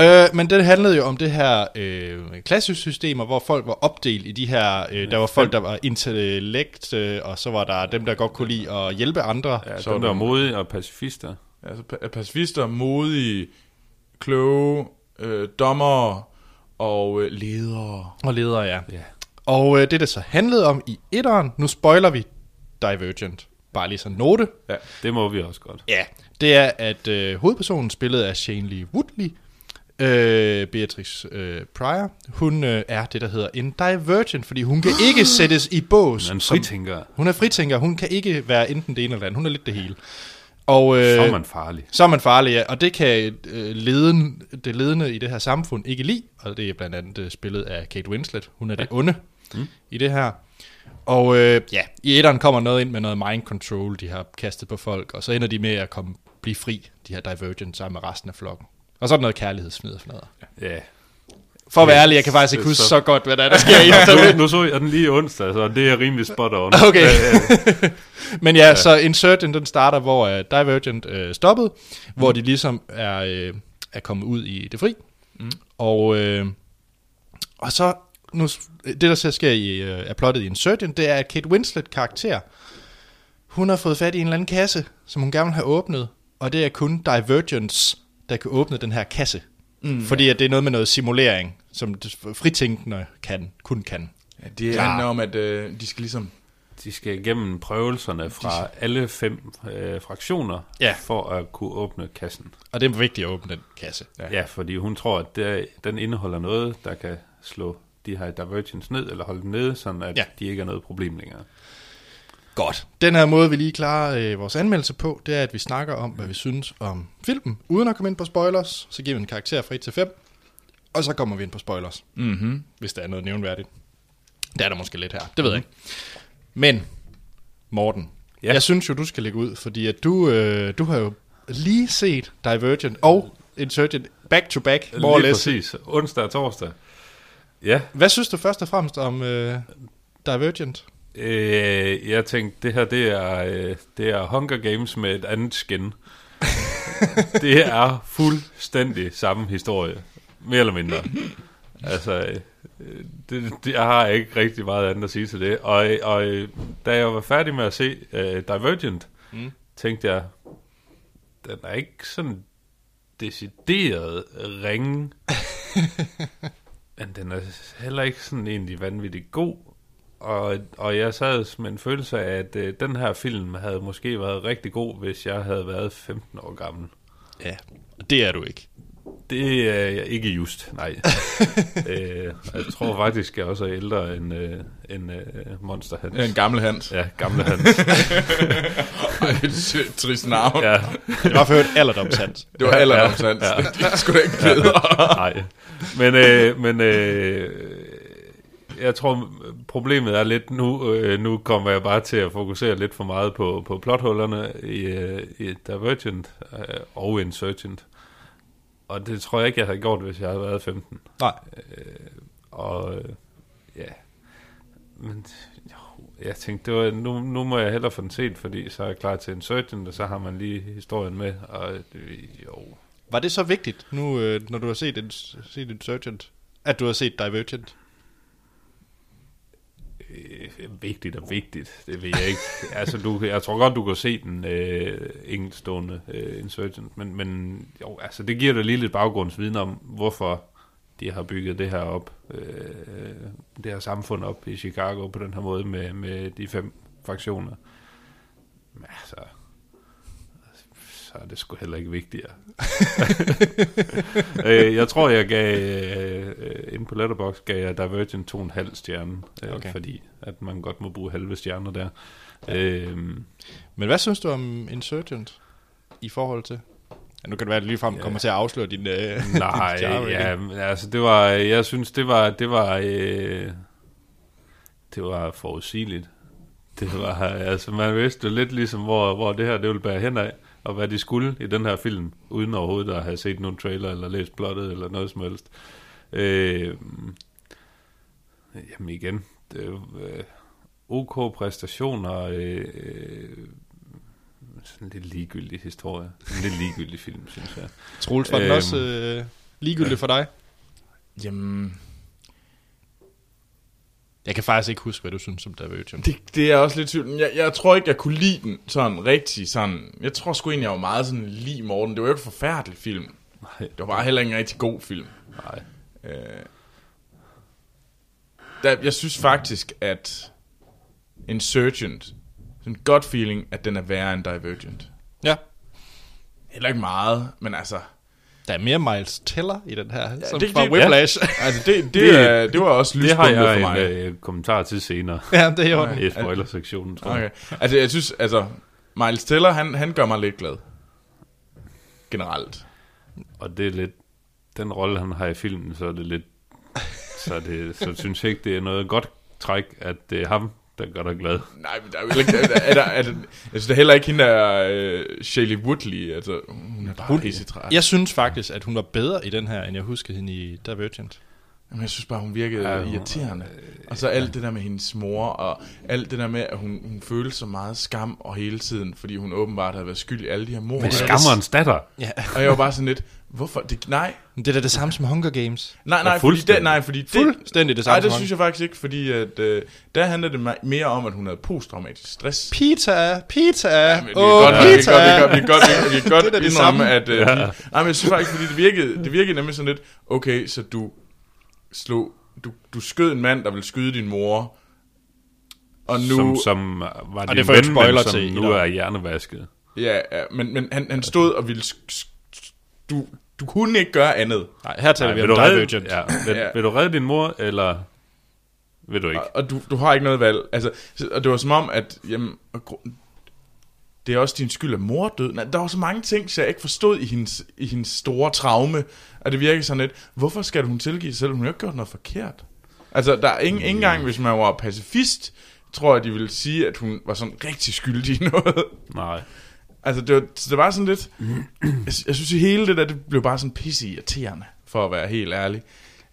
Øh, men det handlede jo om det her øh, klassesystemer, hvor folk var opdelt i de her, øh, der var folk, der var intellekt, øh, og så var der dem, der godt kunne lide at hjælpe andre. ja Så dem, er der er det- modige og pacifister. Altså pa- pacifister, modige, kloge, øh, dommer og øh, ledere. Og ledere, ja. Ja. Og øh, det, der så handlede om i etteren, nu spoiler vi Divergent, bare lige sådan note. Ja. Det må vi også godt. Ja, det er, at øh, hovedpersonen, spillet af Shane Lee Woodley, øh, Beatrix øh, Pryor, hun øh, er det, der hedder en divergent, fordi hun kan ikke *gasps* sættes i bås. Men som- fritænker, Hun er fritænker, hun kan ikke være enten det ene eller det andet, hun er lidt det hele. Og, øh, så er man farlig. så er man farlig, ja, og det kan øh, leden, det ledende i det her samfund ikke lide, og det er blandt andet øh, spillet af Kate Winslet. Hun er det onde mm. i det her. Og øh, ja, i etteren kommer noget ind med noget mind control, de har kastet på folk, og så ender de med at komme, blive fri, de her divergent, sammen med resten af flokken. Og så er der noget kærlighedsfnid og fnader. Ja. For at være ærlig, jeg kan faktisk ikke huske så- så godt, hvad der, er, der sker i *laughs* nu, nu så jeg den lige onsdag, så det er rimelig spot on. *laughs* Okay. *laughs* Men ja, ja, så Insurgent, den starter, hvor uh, Divergent uh, stoppede, mm. hvor de ligesom er, uh, er kommet ud i det fri. Mm. Og, uh, og så, nu, det der så sker i, uh, er plottet i Insurgent, det er, at Kate Winslet karakter, hun har fået fat i en eller anden kasse, som hun gerne vil have åbnet, og det er kun Divergence, der kan åbne den her kasse. Mm, fordi at det er noget med noget simulering, som fritænkende kan, kun kan. Ja, det Klar. handler om, at øh, de skal ligesom... De skal igennem prøvelserne fra alle fem øh, fraktioner, Ja. for at kunne åbne kassen. Og det er vigtigt at åbne den kasse. Ja, ja fordi hun tror, at det, den indeholder noget, der kan slå de her divergence ned, eller holde dem nede, sådan at Ja. ja. de ikke er noget problem længere. Godt. Den her måde, vi lige klarer øh, vores anmeldelse på, det er, at vi snakker om, hvad vi synes om filmen, uden at komme ind på spoilers. Så giver vi en karakter fra 1 til 5, og så kommer vi ind på spoilers, Mm-hmm. hvis der er noget nævnværdigt. Det er der måske lidt her, det ved jeg ikke. Men, Morten, ja. Jeg synes jo, du skal lægge ud, fordi at du, øh, du har jo lige set Divergent og Insurgent back to back, more or Lige less. præcis. Onsdag og torsdag. Ja, Hvad synes du først og fremmest om øh, Divergent? Øh, jeg tænkte, det her det er, øh, det er Hunger Games med et andet skin. *laughs* det er fuldstændig samme historie. Mere eller mindre. Altså, øh, det, det, jeg har ikke rigtig meget andet at sige til det. Og, og øh, da jeg var færdig med at se uh, Divergent, mm. tænkte jeg, den er ikke sådan decideret ringe, *laughs* men den er heller ikke sådan egentlig vanvittig god. Og, og jeg sad med en følelse af, at øh, den her film havde måske været rigtig god, hvis jeg havde været 15 år gammel. Ja, det er du ikke. Det er jeg ikke just, nej. *laughs* øh, jeg tror faktisk, jeg også er ældre end, øh, end øh, Monster Hans. En gammel Hans. Ja, gamle Hans. *laughs* Ej, et trist navn. ja, Det var for et alderdomshans. *laughs* Det var alderdoms Hans. Ja. Det er sgu da ikke bedre. nej. Men, øh, men øh, jeg tror, problemet er lidt, nu, øh, nu kommer jeg bare til at fokusere lidt for meget på, på plothullerne i, øh, i Divergent øh, og Insurgent. Og det tror jeg ikke, jeg havde gjort, hvis jeg havde været 15. Nej. Og øh, ja, men jo, jeg tænkte, det var, nu, nu må jeg hellere få den set, fordi så er jeg klar til Insurgent, og så har man lige historien med, og øh, jo, Var det så vigtigt, nu øh, når du har set, set Insurgent, at du har set Divergent? Øh, vigtigt og vigtigt, det ved jeg ikke. *laughs* altså, du, jeg tror godt, du kan se den øh, enkeltstående øh, Insurgent, men, men jo, altså, det giver dig lige lidt baggrundsviden om, hvorfor de har bygget det her op, øh, det her samfund op i Chicago på den her måde med, med de fem fraktioner. Men altså, så er det sgu heller ikke vigtigere. *laughs* øh, jeg tror, jeg gav, øh, inde på Letterboxd, gav jeg Divergent 2,5 stjerne, øh, Okay. fordi at man godt må bruge halve stjerner der. Øh, Men hvad synes du om Insurgent i forhold til? Ja, nu kan det være, at lige frem kommer til at afsløre din... Øh, *laughs* nej, din ja, altså det var, jeg synes, det var, det var, øh, det var forudsigeligt. Det var, altså man vidste jo lidt ligesom, hvor, hvor det her det ville bære hen af, og hvad de skulle i den her film, uden overhovedet at have set nogen trailer, eller læst plottet, eller noget som helst. Øh, jamen igen, det er jo, øh, OK præstationer, øh, øh, sådan en lidt ligegyldig historie. En lidt ligegyldig film, synes jeg. Troels, var den Øhm. også øh, ligegyldig for dig? Jamen, Jeg kan faktisk ikke huske, hvad du synes om Divergent. det, det er også lidt tvivl. Jeg, jeg tror ikke, jeg kunne lide den sådan rigtig sådan. Jeg tror sgu egentlig, jeg var meget sådan lige Morten. Det var jo ikke en forfærdelig film. Nej, Det var bare heller ikke en rigtig god film. nej. Øh, der, jeg synes faktisk, at Insurgent, sådan en godt feeling, at den er værre end Divergent. Ja. Heller ikke meget, men altså... Der er mere Miles Teller i den her, ja, som det- fra det- Whiplash. Altså, det, det, Det- det, er, det var også Det har lyspunktet for jeg mig. en øh, kommentar til senere *laughs* ja, det er jo det. i spoilersektionen, tror jeg. Okay. Altså, jeg synes, altså, Miles Teller, han, han gør mig lidt glad. Generelt. Og det er lidt, den rolle, han har i filmen, så er det lidt, så, det, så synes jeg ikke, det er noget godt træk, at det er ham, der gør dig glad. Nej, men der er jo ikke... Er der, er der, er der, jeg synes da heller ikke hende der uh, Shelley Woodley. Altså, hun er bare Hun- pisse træt. Jeg synes faktisk, at hun var bedre i den her, end jeg huskede hende i Divergent. Jamen, jeg synes bare, hun virkede Ja, ja, hun- irriterende. Og så alt det der med hendes mor, og alt det der med, at hun, hun følte så meget skam og hele tiden, fordi hun åbenbart havde været skyld i alle de her mor. Men skammerens datter. Ja. Og jeg var bare sådan lidt, hvorfor? Det, nej, Det er da det samme som Hunger Games. nej, nej, fordi det, nej, fordi det, Fuldstændig det samme Nej, det synes jeg faktisk ikke, fordi at, øh, der handler det me- mere om, at hun havde posttraumatisk stress. Pizza, pizza, Ja, men åh, kan pizza. godt, vi kan godt, vi kan godt, vi kan godt *laughs* Det er det indrømme, samme. at... Øh, Ja. Nej, men jeg synes faktisk, fordi det virkede, det virkede nemlig sådan lidt, okay, så du slog, du, du skød en mand, der ville skyde din mor, og nu... Som, som var det din får jeg ven, spoiler men som til nu er hjernevasket. Ja, ja men, men han, han stod og ville... sk- Du, du kunne ikke gøre andet. Nej, her taler Nej, vi vil, om du redde, Divergent. ja, vil, Ja. vil du redde din mor, eller vil du ikke? Og, og du, du har ikke noget valg. Altså, så- og det var som om, at jamen, det er også din skyld, at mor er død. Nej, der var så mange ting, så jeg ikke forstod i hendes, i hendes store traume. Og det virker sådan lidt, hvorfor skal hun tilgive sig selv? Hun har jo ikke gjort noget forkert. Altså, der er ingen, ingen engang, hvis man var pacifist, tror jeg, de ville sige, at hun var sådan rigtig skyldig i noget. Nej. Altså, det var, det var sådan lidt... Jeg, jeg synes, at hele det der, det blev bare sådan pisse irriterende, for at være helt ærlig.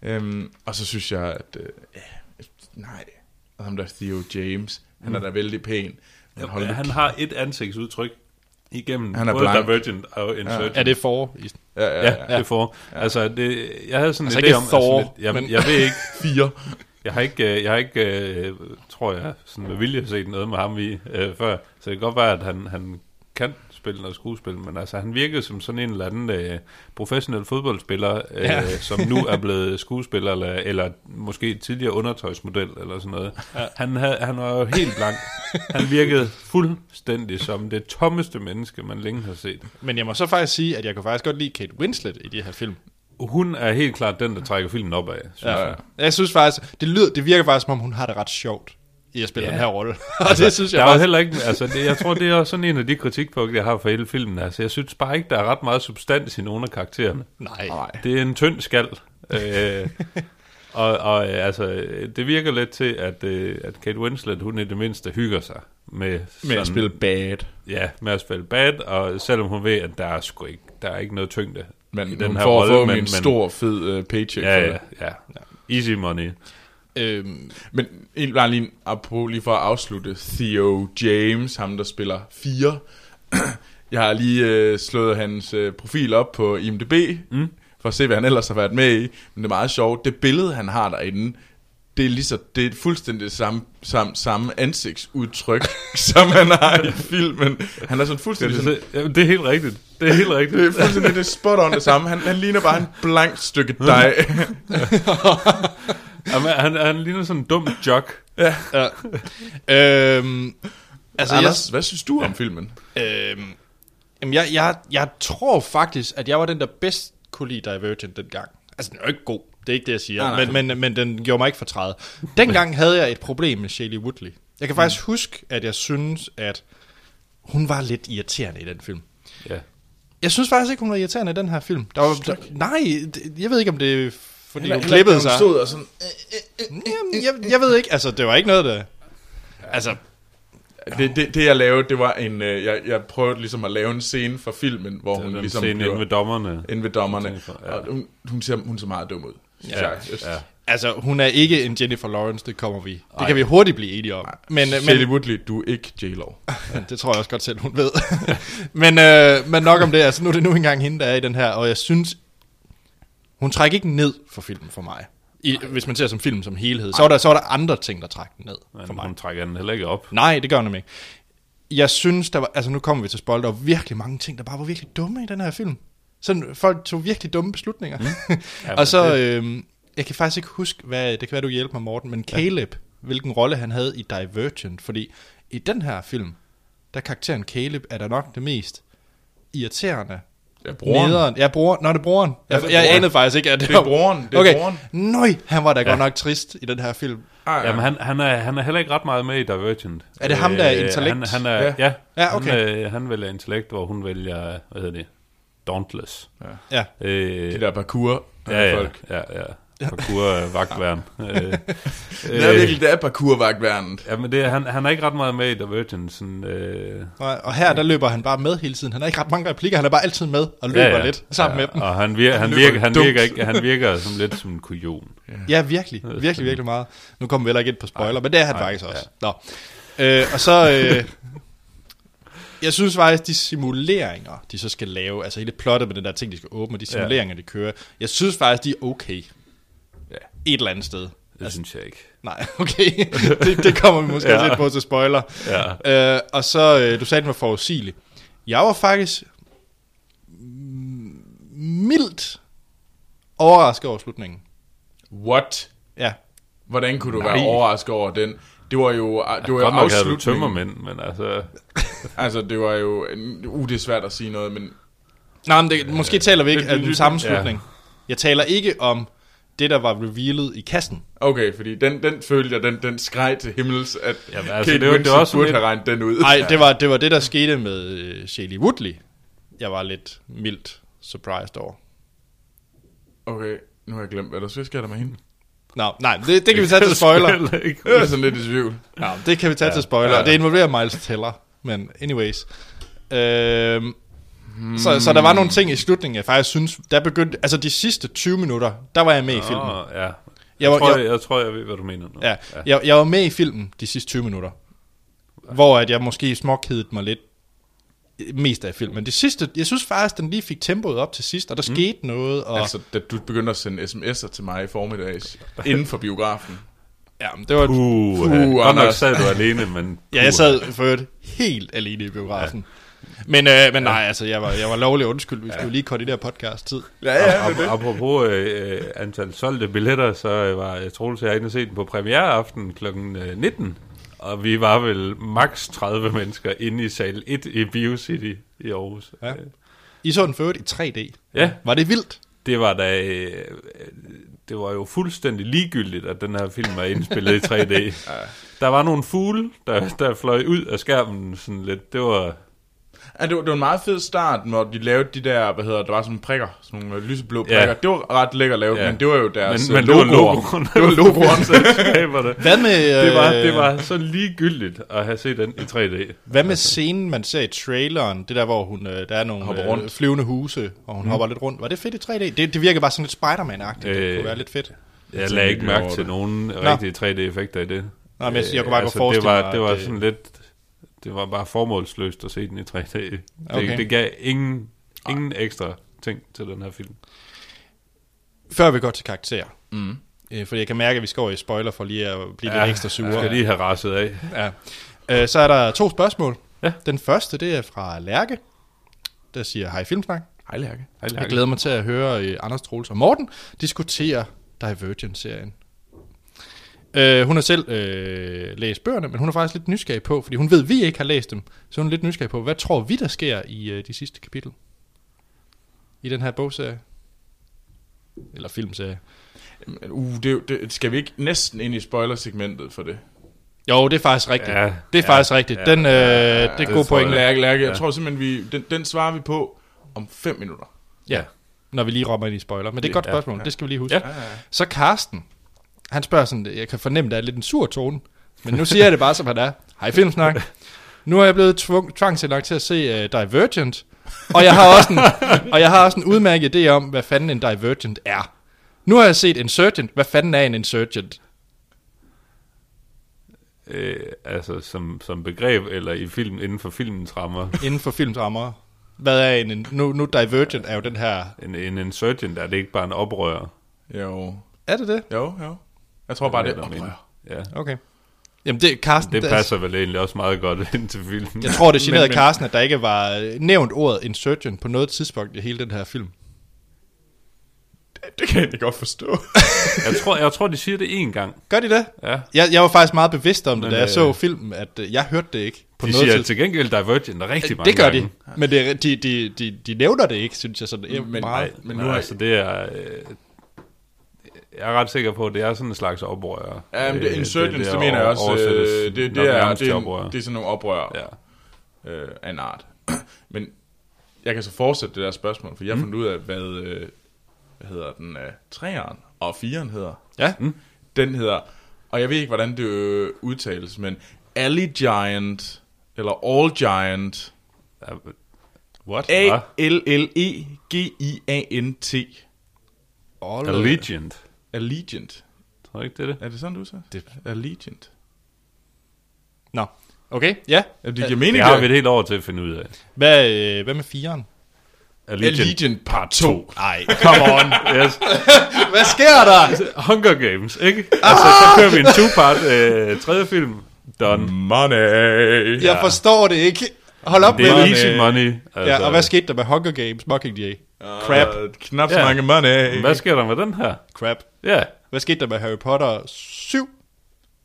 Øhm, og så synes jeg, at... Øh, ja, nej, og ham der Theo James, han er da vældig pæn. Men hold Ja, nu han har et ansigtsudtryk igennem Han er både blank. Divergent og Insurgent. Er det for? i- Ja, ja, Ja, ja. ja, det får. Altså, det, jeg havde sådan Altså en ikke idé om... Thor, altså, lidt, jeg, men- men... jeg ved ikke... *laughs* Fire. Jeg har ikke, øh, jeg har ikke øh, tror jeg, sådan med vilje set noget med ham i øh, før. Så det kan godt være, at han, han kan spille noget skuespil, men altså, han virkede som sådan en eller anden øh, professionel fodboldspiller, øh, Ja. ja. *laughs* som nu er blevet skuespiller, eller, eller måske tidligere undertøjsmodel, eller sådan noget. Ja. Han, havde, han var jo helt blank. Han virkede fuldstændig som det tommeste menneske, man længe har set. Men jeg må så faktisk sige, at jeg kunne faktisk godt lide Kate Winslet i de her film. Hun er helt klart den, der trækker filmen opad, synes Ja. jeg. Jeg synes faktisk, det, lyder, det virker faktisk, som om hun har det ret sjovt i at spille Ja. den her rolle. *laughs* Og det synes jeg der er jo faktisk... heller ikke, altså det, jeg tror, det er også sådan en af de kritikpunkter, jeg har for hele filmen. Altså, jeg synes bare ikke, der er ret meget substans i nogle af karaktererne. Nej. Nej. Det er en tynd skal. øh, og, og øh, altså, det virker lidt til, at, øh, at Kate Winslet, hun i det mindste hygger sig med, Med at spille bad. Ja, med at spille bad, og selvom hun ved, at der er sgu ikke, der er ikke noget tyngde Men i den den her får rolle. men, en stor, fed uh, paycheck ja, for ja, det. ja, Easy money. Øhm, Men en, bare lige, apropos, lige for at afslutte, Theo James, ham der spiller 4. *clears throat* Jeg har lige øh, slået hans øh, profil op på IMDb, mm. for at se, hvad han ellers har været med i. Men det er meget sjovt. Det billede, han har derinde, det er, lige så, det er fuldstændig det samme, samme, samme ansigtsudtryk, *laughs* som han har i filmen. Han er sådan fuldstændig sådan, Det, ja, det er helt rigtigt. Det er helt rigtigt. det er fuldstændig det er spot on det samme. Han, han ligner bare en blank stykke dej. *laughs* *laughs* Jamen, han, han ligner sådan en dum jock. ja. øhm, altså, Anders, hvad synes du om filmen? jeg, øhm, jamen, jeg, jeg, jeg tror faktisk, at jeg var den, der bedst kunne lide Divergent dengang. Altså, den er jo ikke god. Det er ikke det, jeg siger. Nej, nej. Men, men, men den gjorde mig ikke fortræde. Dengang havde jeg et problem med Shailene Woodley. Jeg kan faktisk huske, at jeg synes, at hun var lidt irriterende i den film. Ja. Jeg synes faktisk ikke, hun var irriterende i den her film. Der var, der, nej, jeg ved ikke, om det er, fordi Heller- hun klippede sig. stod og sådan, Jamen, jeg, jeg ved ikke, altså det var ikke noget, der... Altså, Det, det, det jeg lavede, det var en... Øh, jeg, jeg prøvede ligesom at lave en scene for filmen, hvor hun Den ligesom scene inde ved dommerne. inde ved dommerne. Ja. Og hun, hun, ser, hun ser meget dum ud, Ja. jeg. Ja. altså, hun er ikke en Jennifer Lawrence, det kommer vi. Det kan vi hurtigt blive enige om. Men, Shelley men Woodley, du er ikke J-Lo. *laughs* det tror jeg også godt selv, hun ved. *laughs* men, øh, men nok om det, altså nu er det nu engang hende, der er i den her, og jeg synes, hun trækker ikke ned for filmen for mig. I, hvis man ser som film som helhed, så var, der, så var der andre ting, der trak den ned for Men mig. hun trækker den heller ikke op. Nej, det gør hun nemlig ikke. Jeg synes, der var, altså nu kommer vi til spoiler, der var virkelig mange ting, der bare var virkelig dumme i den her film. Sådan, folk tog virkelig dumme beslutninger. Mm. *laughs* Ja, og så, øhm, jeg kan faktisk ikke huske, hvad, det kan være, du hjælper mig, Morten, men Caleb, ja. hvilken rolle han havde i Divergent, fordi i den her film, der er karakteren Caleb er der nok det mest irriterende. Ja, broren. Nederen. Ja, bror. Nå, det er broren. Ja, Jeg, det er jeg broren. anede faktisk ikke, at det, Det er broren, det er okay. broren. Nøj, han var da ja. Ja. godt nok trist i den her film. Ah, Jamen, han, han, er, han er heller ikke ret meget med i Divergent. Er det ham, der er Øh, intellekt? Han, han er, Ja. ja, ja, Ja, okay. han, øh, han vælger intellekt, hvor hun vælger, hvad hedder det, Dauntless. Ja. Øh, De der parkour ja, ja, folk. ja, ja. Parkour øh, *laughs* øh, Det er virkelig, det er parkourvagtværnet. Ja, men det, han, han er ikke ret meget med i Divergent. Sådan, øh, Nej, Og her, der løber han bare med hele tiden. Han har ikke ret mange replikker, han er bare altid med og løber ja, ja. lidt sammen ja, med dem. Og han, virker, han, løber virker, han, virker ikke, han virker som lidt som en kujon. Ja, virkelig. Virkelig, virkelig meget. Nu kommer vi heller ikke ind på spoiler, men det er han faktisk også. Nå. Øh, og så... Øh, jeg synes faktisk, de simuleringer, de så skal lave, altså hele plottet med den der ting, de skal åbne, og de simuleringer, de kører, jeg synes faktisk, de er okay. Ja. Et eller andet sted. Det altså, synes jeg ikke. Nej, *laughs* okay. det, det kommer vi måske *laughs* Ja. ja. lidt på til spoiler. Ja. Øh, og så, øh, du sagde, den var forudsigelig. Jeg var faktisk mildt overrasket over slutningen. What? Ja. Hvordan kunne du Nej. være overrasket over den? Det var jo, det var jo Godt nok havde du afslutningen. tømmermænd, men altså... *laughs* Altså, det var jo... Uh, det er svært at sige noget, men... Nej, men det, måske taler vi ikke af det- den samme ja. slutning. Jeg taler ikke om det, der var revealet i kassen. Okay, fordi den, den følte jeg, den, den skreg til himmels, at Jamen, Kate altså, det var- det Winslet var også burde lidt- have regnet den ud. Nej, det var, det var det, der skete med uh, Shailene Woodley. Jeg var lidt mildt surprised over. Okay, nu har jeg glemt, hvad der så sker der med hende. Nå, nej, det, det kan vi tage til spoiler. Jeg er sådan lidt i tvivl. Ja, det kan vi tage ja, til spoiler. Ja. Ja. Det involverer Miles Teller, men anyways. Øhm, så, så der var nogle ting i slutningen, jeg faktisk synes, der begyndte, altså de sidste 20 minutter, der var jeg med i filmen. Åh, ja. Jeg, Jeg var- tror, jeg- jeg, tror, jeg ved, hvad du mener nu. Ja, jeg, jeg var med i filmen de sidste 20 minutter, hvor at jeg måske småkedede mig lidt mest af filmen. Men det sidste, jeg synes faktisk, den lige fik tempoet op til sidst, og der mm. skete noget, og Altså, da du begyndte at sende sms'er til mig i formiddags, *laughs* inden for biografen. ja, det var... Uh, Puh, uh, godt nok sad du alene, men... Ja, jeg sad for øvrigt helt alene i biografen. Men, øh, men nej, altså, jeg var, jeg var lovlig undskyld. Vi skulle jo lige koordinere podcast-tid. Ja, ja, Ap- apropos øh, antal solgte billetter, så øh, var jeg Troels jeg inde og se den på premiereaften kl. 19. Og vi var vel maks 30 mennesker inde i sal 1 i BioCity i Aarhus. Ja. Øh, I så den øvrigt i 3D. Ja. Var det vildt? Det var da... Øh, det var jo fuldstændig ligegyldigt, at den her film var indspillet i 3D. *laughs* Der var nogle fugle, der, der fløj ud af skærmen sådan lidt. Det var... Ja, det var, det var en meget fed start, når de lavede de der, hvad hedder det, der var sådan nogle prikker, sådan nogle øh, lyseblå Ja. prikker. Det var ret lækkert lavet, Ja. men det var jo deres Men, øh, men det var logoer. logoen. *laughs* Det var logoen. Skaberne. *laughs* *laughs* Hvad med, Det var, øh, det var så ligegyldigt at have set den i 3D. Hvad med scenen, man ser i traileren? Det der, hvor hun, øh, der er nogle Hopper øh, rundt. flyvende huse, og hun mm. hopper lidt rundt. Var det fedt i 3D? Det, det virker bare sådan lidt Spider-Man-agtigt. Øh, det Øh, kunne være lidt fedt. Jeg lagde ikke mærke til det. nogen rigtige 3D-effekter i det. Nej, men jeg- jeg kunne bare godt det forestille var, mig, Det var det- sådan lidt... Det var bare formålsløst at se den i 3D. Det, Okay. det gav ingen, ingen ekstra ting til den her film. Før vi går til karakter. Mm. Øh, fordi jeg kan mærke, at vi skal over i spoiler for lige at blive ja, lidt ekstra sure. Jeg skal lige have rasset af. Ja. Øh, så er der to spørgsmål. Ja. Den første, det er fra Lærke, der siger, hej Filmsnak. Hej, Lærke. Jeg glæder mig til at høre øh, Anders Troels og Morten diskutere Divergent-serien. Øh, hun har selv øh, læst bøgerne, men hun er faktisk lidt nysgerrig på, fordi hun ved, at vi ikke har læst dem, så hun er lidt nysgerrig på, hvad tror vi, der sker i øh, de sidste kapitel? I den her bogserie? Eller filmserie. Uh, det, det, skal vi ikke næsten ind i spoiler-segmentet for det? Jo, det er faktisk rigtigt. Ja, det er ja, faktisk rigtigt. ja, Den, øh, det er det gode point. Lærke, Lærke, jeg Ja. tror simpelthen, vi, den, den svarer vi på om 5 minutter. Ja, når vi lige rammer ind i spoiler. Men det er et godt Ja, spørgsmål, ja. det skal vi lige huske. Ja. Så Karsten, han spørger sådan, jeg kan fornemme, der er lidt en sur tone, men nu siger jeg det bare, som han er. Hej Filmsnak. Nu er jeg blevet tvung, tvangsindlagt til at se uh, Divergent, og jeg, har også en, og jeg har også en udmærket idé om, hvad fanden en Divergent er. Nu har jeg set Insurgent. Hvad fanden er en Insurgent? Øh, altså som, som begreb, eller i film, inden for filmens rammer. Inden for filmsrammer. Hvad er en, nu, nu Divergent er jo den her... En, en insurgent er det ikke bare en oprører. Jo, Er det det? jo, jo. Jeg tror bare, det er oprør. Ja. Okay. Jamen det, Carsten, Det der- passer vel egentlig også meget godt *laughs* ind til filmen. Jeg tror, det generede men- Carsten, at der ikke var øh, nævnt ordet Insurgent på noget tidspunkt i hele den her film. Det kan jeg egentlig godt forstå. *laughs* Jeg tror, jeg tror, de siger det én gang. Gør de det? Ja. Jeg, jeg var faktisk meget bevidst om det, Men, da jeg øh, så filmen, at øh, jeg hørte det ikke på De noget siger tidspunkt. til gengæld Divergent rigtig mange Det gør gange. de, men det, de, de, de, de nævner det ikke, synes jeg sådan Men- men, meget. men Men nu er- altså, det er... Øh, jeg er ret sikker på, at det er sådan en slags oprør. Ja, men det, Øh, insurgents, det, det, mener jeg også, oversættes øh, det, det, er, det, er, oprør. det er sådan nogle oprør Ja. øh, af en art. *clears throat* Men jeg kan så fortsætte det der spørgsmål, for jeg har fundet ud af, hvad, øh, hvad hedder den, øh, træeren og firen hedder. Ja, Den hedder, og jeg ved ikke, hvordan det øh, udtales, men Alley Giant, eller All Giant, What? A-L-L-E-G-I-A-N-T. All, Allegiant. Allegiant. Tror du ikke, det er det? Er det sådan, du sagde? Det. Allegiant. Nå, okay, ja. Ja, det giver mening, Det har det. vi et helt år til at finde ud af. Hvad, øh, hvad med firen? Allegiant part 2. Ej, *laughs* come on. Yes. *laughs* hvad sker der? Hunger Games, ikke? Altså, så kører vi en two-part øh, tredje film. Done. Money. Jeg forstår det ikke. Hold op Det er med det. easy money. Altså, Ja, og hvad skete der med Hunger Games Mockingjay? Crap. Uh, knap så Ja. mange money. Hvad sker der med den her? Crap. Ja, Hvad skete der med Harry Potter 7?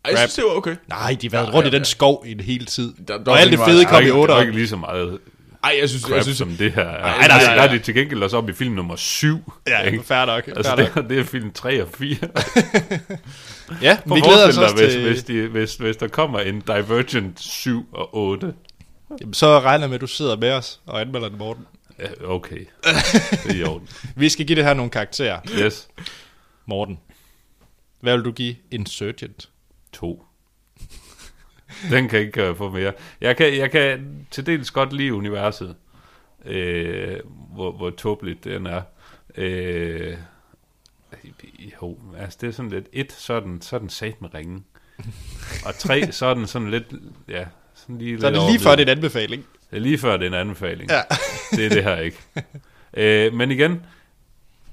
Ej, jeg synes, det var okay. Nej, de var rundt i den skov i en hel tid. Der- der og var alt det fede meget- kom i ikke, der er 8. ikke lige så meget Ej, jeg synes, crap, jeg synes, som det her. nej, Nej, nej, nej, nej. Der er de til gengæld også op i film nummer 7. Ja, ikke? fair nok. Altså, fair det, nok. er- det er film 3 og 4. *laughs* Ja, Prøv vi glæder os også hvis, til... hvis, de, hvis, hvis der kommer en Divergent 7 og 8. Jamen, så regner jeg med, at du sidder med os og anmelder den, Morten. Ja, okay. *laughs* Det er i orden. Vi skal give det her nogle karakterer. Yes. Morten, hvad vil du give Insurgent? 2. Den kan ikke uh, få mere. Jeg kan, jeg kan til dels godt lide universet, øh, hvor, hvor tåbeligt den er. Øh, jo, altså det er sådan lidt, et, så er den, så er den sat med ringen. Og tre, så er den sådan lidt, ja, sådan lige Så er lidt det lige før, det er en anbefaling. Det er lige før, det er en anbefaling. Ja. det er det her ikke. Øh, men igen,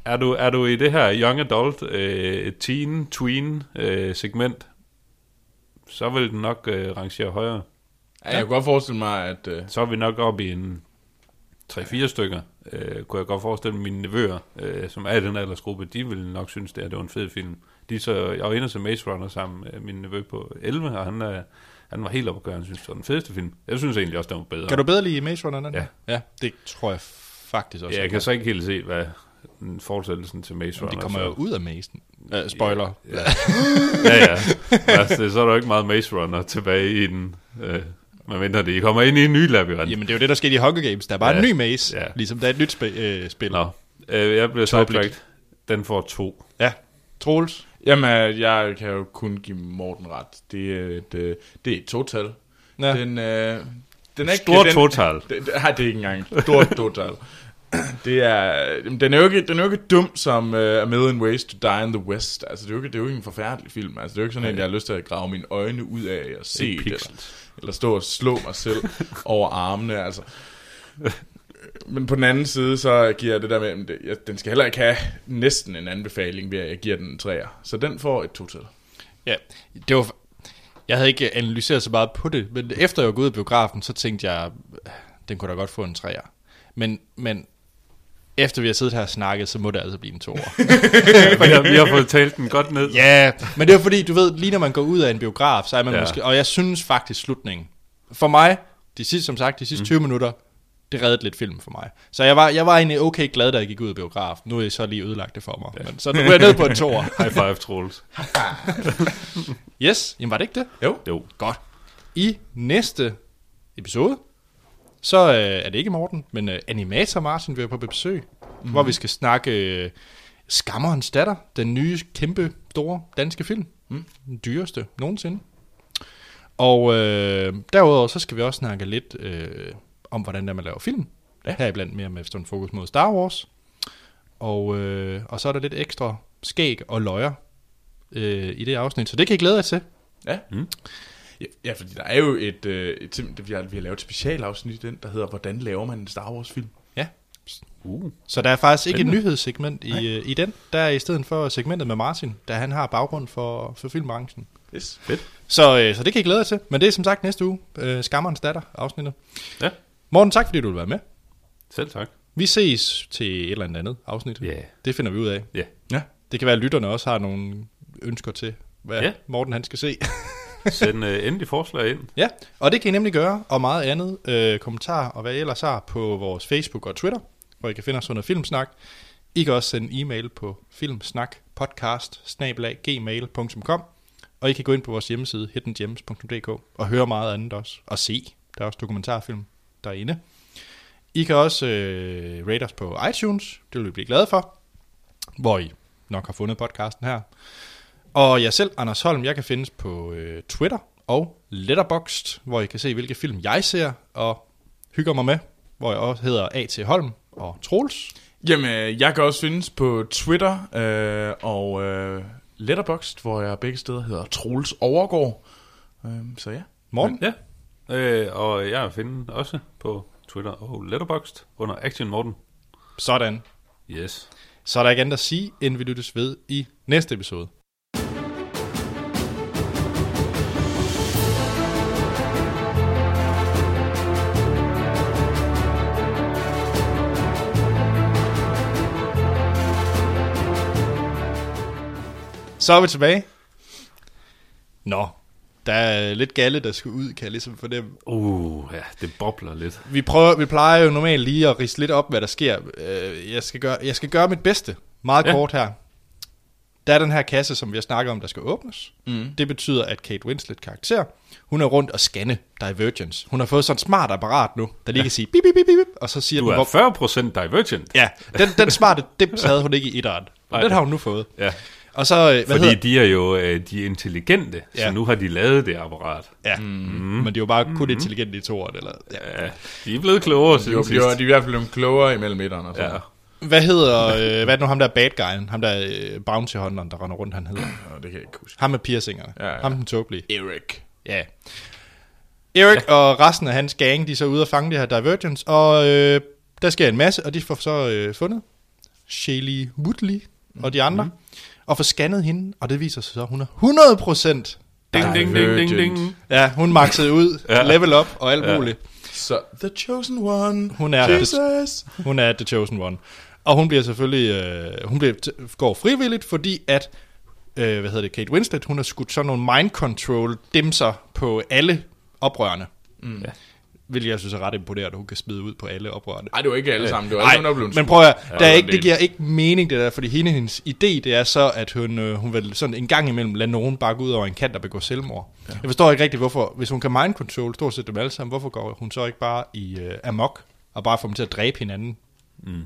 er du, er du i det her young adult, øh, teen, tween øh, segment, så vil den nok øh, rangere højere. Ja, jeg kunne godt forestille mig, at... Øh, Så er vi nok oppe i en 3-4 stykker. Øh, kunne jeg godt forestille mig, mine nevøer, øh, som er i den aldersgruppe, de ville nok synes, det, her, det var en fed film. De så, jeg var inde og se Maze Runner sammen med min nevø på 11, og han, øh, han var helt oppe at han synes, det var den fedeste film. Jeg synes egentlig også, den var bedre. Kan du bedre lide Maze Runner den? Ja. Ja, det tror jeg faktisk også. Ja, jeg kan så ikke helt se, hvad fortsættelsen til Maze Runner De kommer så. jo ud af Mazen. Uh, spoiler. Ja, ja. ja. Altså, så er der jo ikke meget Maze Runner tilbage i den. Øh, man venter det. I kommer ind i en ny labyrint. Jamen, det er jo det, der skete i Hunger Games. Der er bare Ja. en ny maze, Ja. ligesom der er et nyt sp- øh, spil. Nå, øh, jeg bliver Tåbeligt. sidetracked. Den får to. Ja. Troels? jamen, øh, jeg kan jo kun give Morten ret. Det er et, øh, det er et total. Ja. Den, øh, den er ikke... Stor den, total. Det, nej, det er ikke engang. Stort total. *clears throat* Det er, den er jo ikke, den er jo ikke dum som uh, A Million Ways to Die in the West. Altså, det er jo ikke, det er jo ikke en forfærdelig film. Altså, det er jo ikke sådan en, jeg har lyst til at grave mine øjne ud af og se det. Eller, eller stå og slå mig selv *laughs* over armene. Altså. Men på den anden side, så giver jeg det der med, at jeg- den skal heller ikke have næsten en anbefaling ved, at jeg giver den en træer. Så den får et total. Ja, det var... Jeg havde ikke analyseret så meget på det, men efter jeg var gået ud af biografen, så tænkte jeg, den kunne da godt få en træer. Men, men efter vi har siddet her og snakket, så må det altså blive en toer. *laughs* vi, har, vi har fået talt den godt ned. ja, men det er fordi, du ved, lige når man går ud af en biograf, så er man Ja. ja. måske... Og jeg synes faktisk slutningen. For mig, de sidste, som sagt, de sidste mm. 20 minutter, det reddede lidt film for mig. Så jeg var, jeg var egentlig okay glad, da jeg gik ud af biografen. Nu er jeg så lige ødelagt det for mig. Ja. Men, så nu er jeg ned på en toer. *laughs* High five, Troels. Yes, jamen var det ikke det? Jo. Jo. Godt. I næste episode, så øh, er det ikke Morten, men øh, Animator Martin vil være på besøg, mm. hvor vi skal snakke øh, Skammerens datter, den nye kæmpe store danske film. Mm. Den dyreste nogensinde. Og øh, derudover så skal vi også snakke lidt øh, om, hvordan der man laver film. Ja. Heriblandt mere med sådan fokus mod Star Wars. Og, øh, og så er der lidt ekstra skæg og løjer øh, i det afsnit, så det kan I glæde jer til. Ja. Mm. Ja, fordi der er jo et, øh, et sim- vi, har, vi har lavet et specialafsnit i den, der hedder, hvordan laver man en Star Wars film? Ja. Uh. Så der er faktisk ikke et nyhedssegment i, øh, i den. Der er i stedet for segmentet med Martin, da han har baggrund for, for filmbranchen. Yes. Fedt. Så, øh, så det kan I glæde jer til. Men det er som sagt næste uge. Øh, Skammerens datter afsnittet. Ja, Morten, tak fordi du vil være med. selv tak. Vi ses til et eller andet andet afsnit. Ja. Det finder vi ud af. Ja. Ja. Det kan være, at lytterne også har nogle ønsker til, hvad Ja. Morten han skal se. *laughs* Send øh, endelig forslag ind. Ja, og det kan I nemlig gøre, og meget andet øh, kommentarer og hvad I ellers har på vores Facebook og Twitter, hvor I kan finde os under Filmsnak. I kan også sende e-mail på filmsnakpodcast og I kan gå ind på vores hjemmeside hiddengems.dk og høre meget andet også, og se. Der er også dokumentarfilm derinde. I kan også øh, rate os på iTunes, det vil vi blive glade for, hvor I nok har fundet podcasten her. Og jeg selv, Anders Holm, jeg kan findes på øh, Twitter og Letterboxd, hvor I kan se, hvilke film jeg ser og hygger mig med, hvor jeg også hedder A.T. Holm og Troels. Jamen, øh, jeg kan også findes på Twitter øh, og øh, Letterboxd, hvor jeg begge steder hedder Troels Overgård. Øh, så ja. Morten? Ja. Øh, og jeg er finde også på Twitter og Letterboxd under Action Morten. Sådan. Yes. Så er der ikke andet at sige, end vi lyttes ved i næste episode. Så er vi tilbage. Nå, der er lidt galle, der skal ud, kan jeg ligesom fornemme. Uh, ja, det bobler lidt. Vi, prøver, vi plejer jo normalt lige at rise lidt op, hvad der sker. Øh, Jeg skal gøre, jeg skal gøre mit bedste. Meget Ja. kort her. Der er den her kasse, som vi har snakket om, der skal åbnes. Mm. Det betyder, at Kate Winslet karakter, hun er rundt og scanne Divergence. Hun har fået sådan et smart apparat nu, der lige ja. kan sige bip, bip, bip, bip, og så siger Du den, er hvor, 40% divergent. Ja, den, den smarte dims havde hun ikke i etteren. Den har hun nu fået. Ja. Og så, øh, hvad Fordi hedder, de er jo øh, de er intelligente, ja. Så nu har de lavet det apparat. ja, mm. men det er jo bare kun intelligente i toeren, eller, ja. Ja, de er blevet klogere De siden sidst. de de er i hvert fald blevet klogere imellem etterne og sådan. Ja. Hvad hedder, øh, hvad er det nu ham der bad guyen, ham der øh, bounty hunteren, der render rundt, han hedder? Nå, det kan jeg ikke huske. Ham med piercingerne, Ja, ja. ham den tåbelige. Eric. Ja. Erik ja. og resten af hans gang, de er så ude og fange det her Divergence, og øh, der sker en masse, og de får så øh, fundet Shaylee Woodley og de andre, mm. Og får scannet hende, og det viser sig så, at hun er 100% Ding, ding, ding, ding, ding. Ja, hun maxede ud, Ja. level up og alt Ja. muligt. Så The Chosen One. Hun er, Jesus. hun er The Chosen One. Og hun bliver selvfølgelig, øh, hun bliver, t- går frivilligt, fordi at, øh, hvad hedder det, Kate Winslet, hun har skudt sådan nogle mind control dimser på alle oprørende. Mm. Ja. Hvilket jeg synes er ret imponerende, at hun kan smide ud på alle oprørende. Nej, det var ikke alle sammen. Det var alle, hun er blevet men prøv at, Ja, der er det ikke, det giver ikke mening det der, fordi hende, hendes idé, det er så, at hun, øh, hun vil sådan en gang imellem lade nogen bare gå ud over en kant og begå selvmord. Ja. Jeg forstår ikke rigtigt, hvorfor, hvis hun kan mind control stort set dem alle sammen, hvorfor går hun så ikke bare i øh, amok, og bare får dem til at dræbe hinanden? Mm.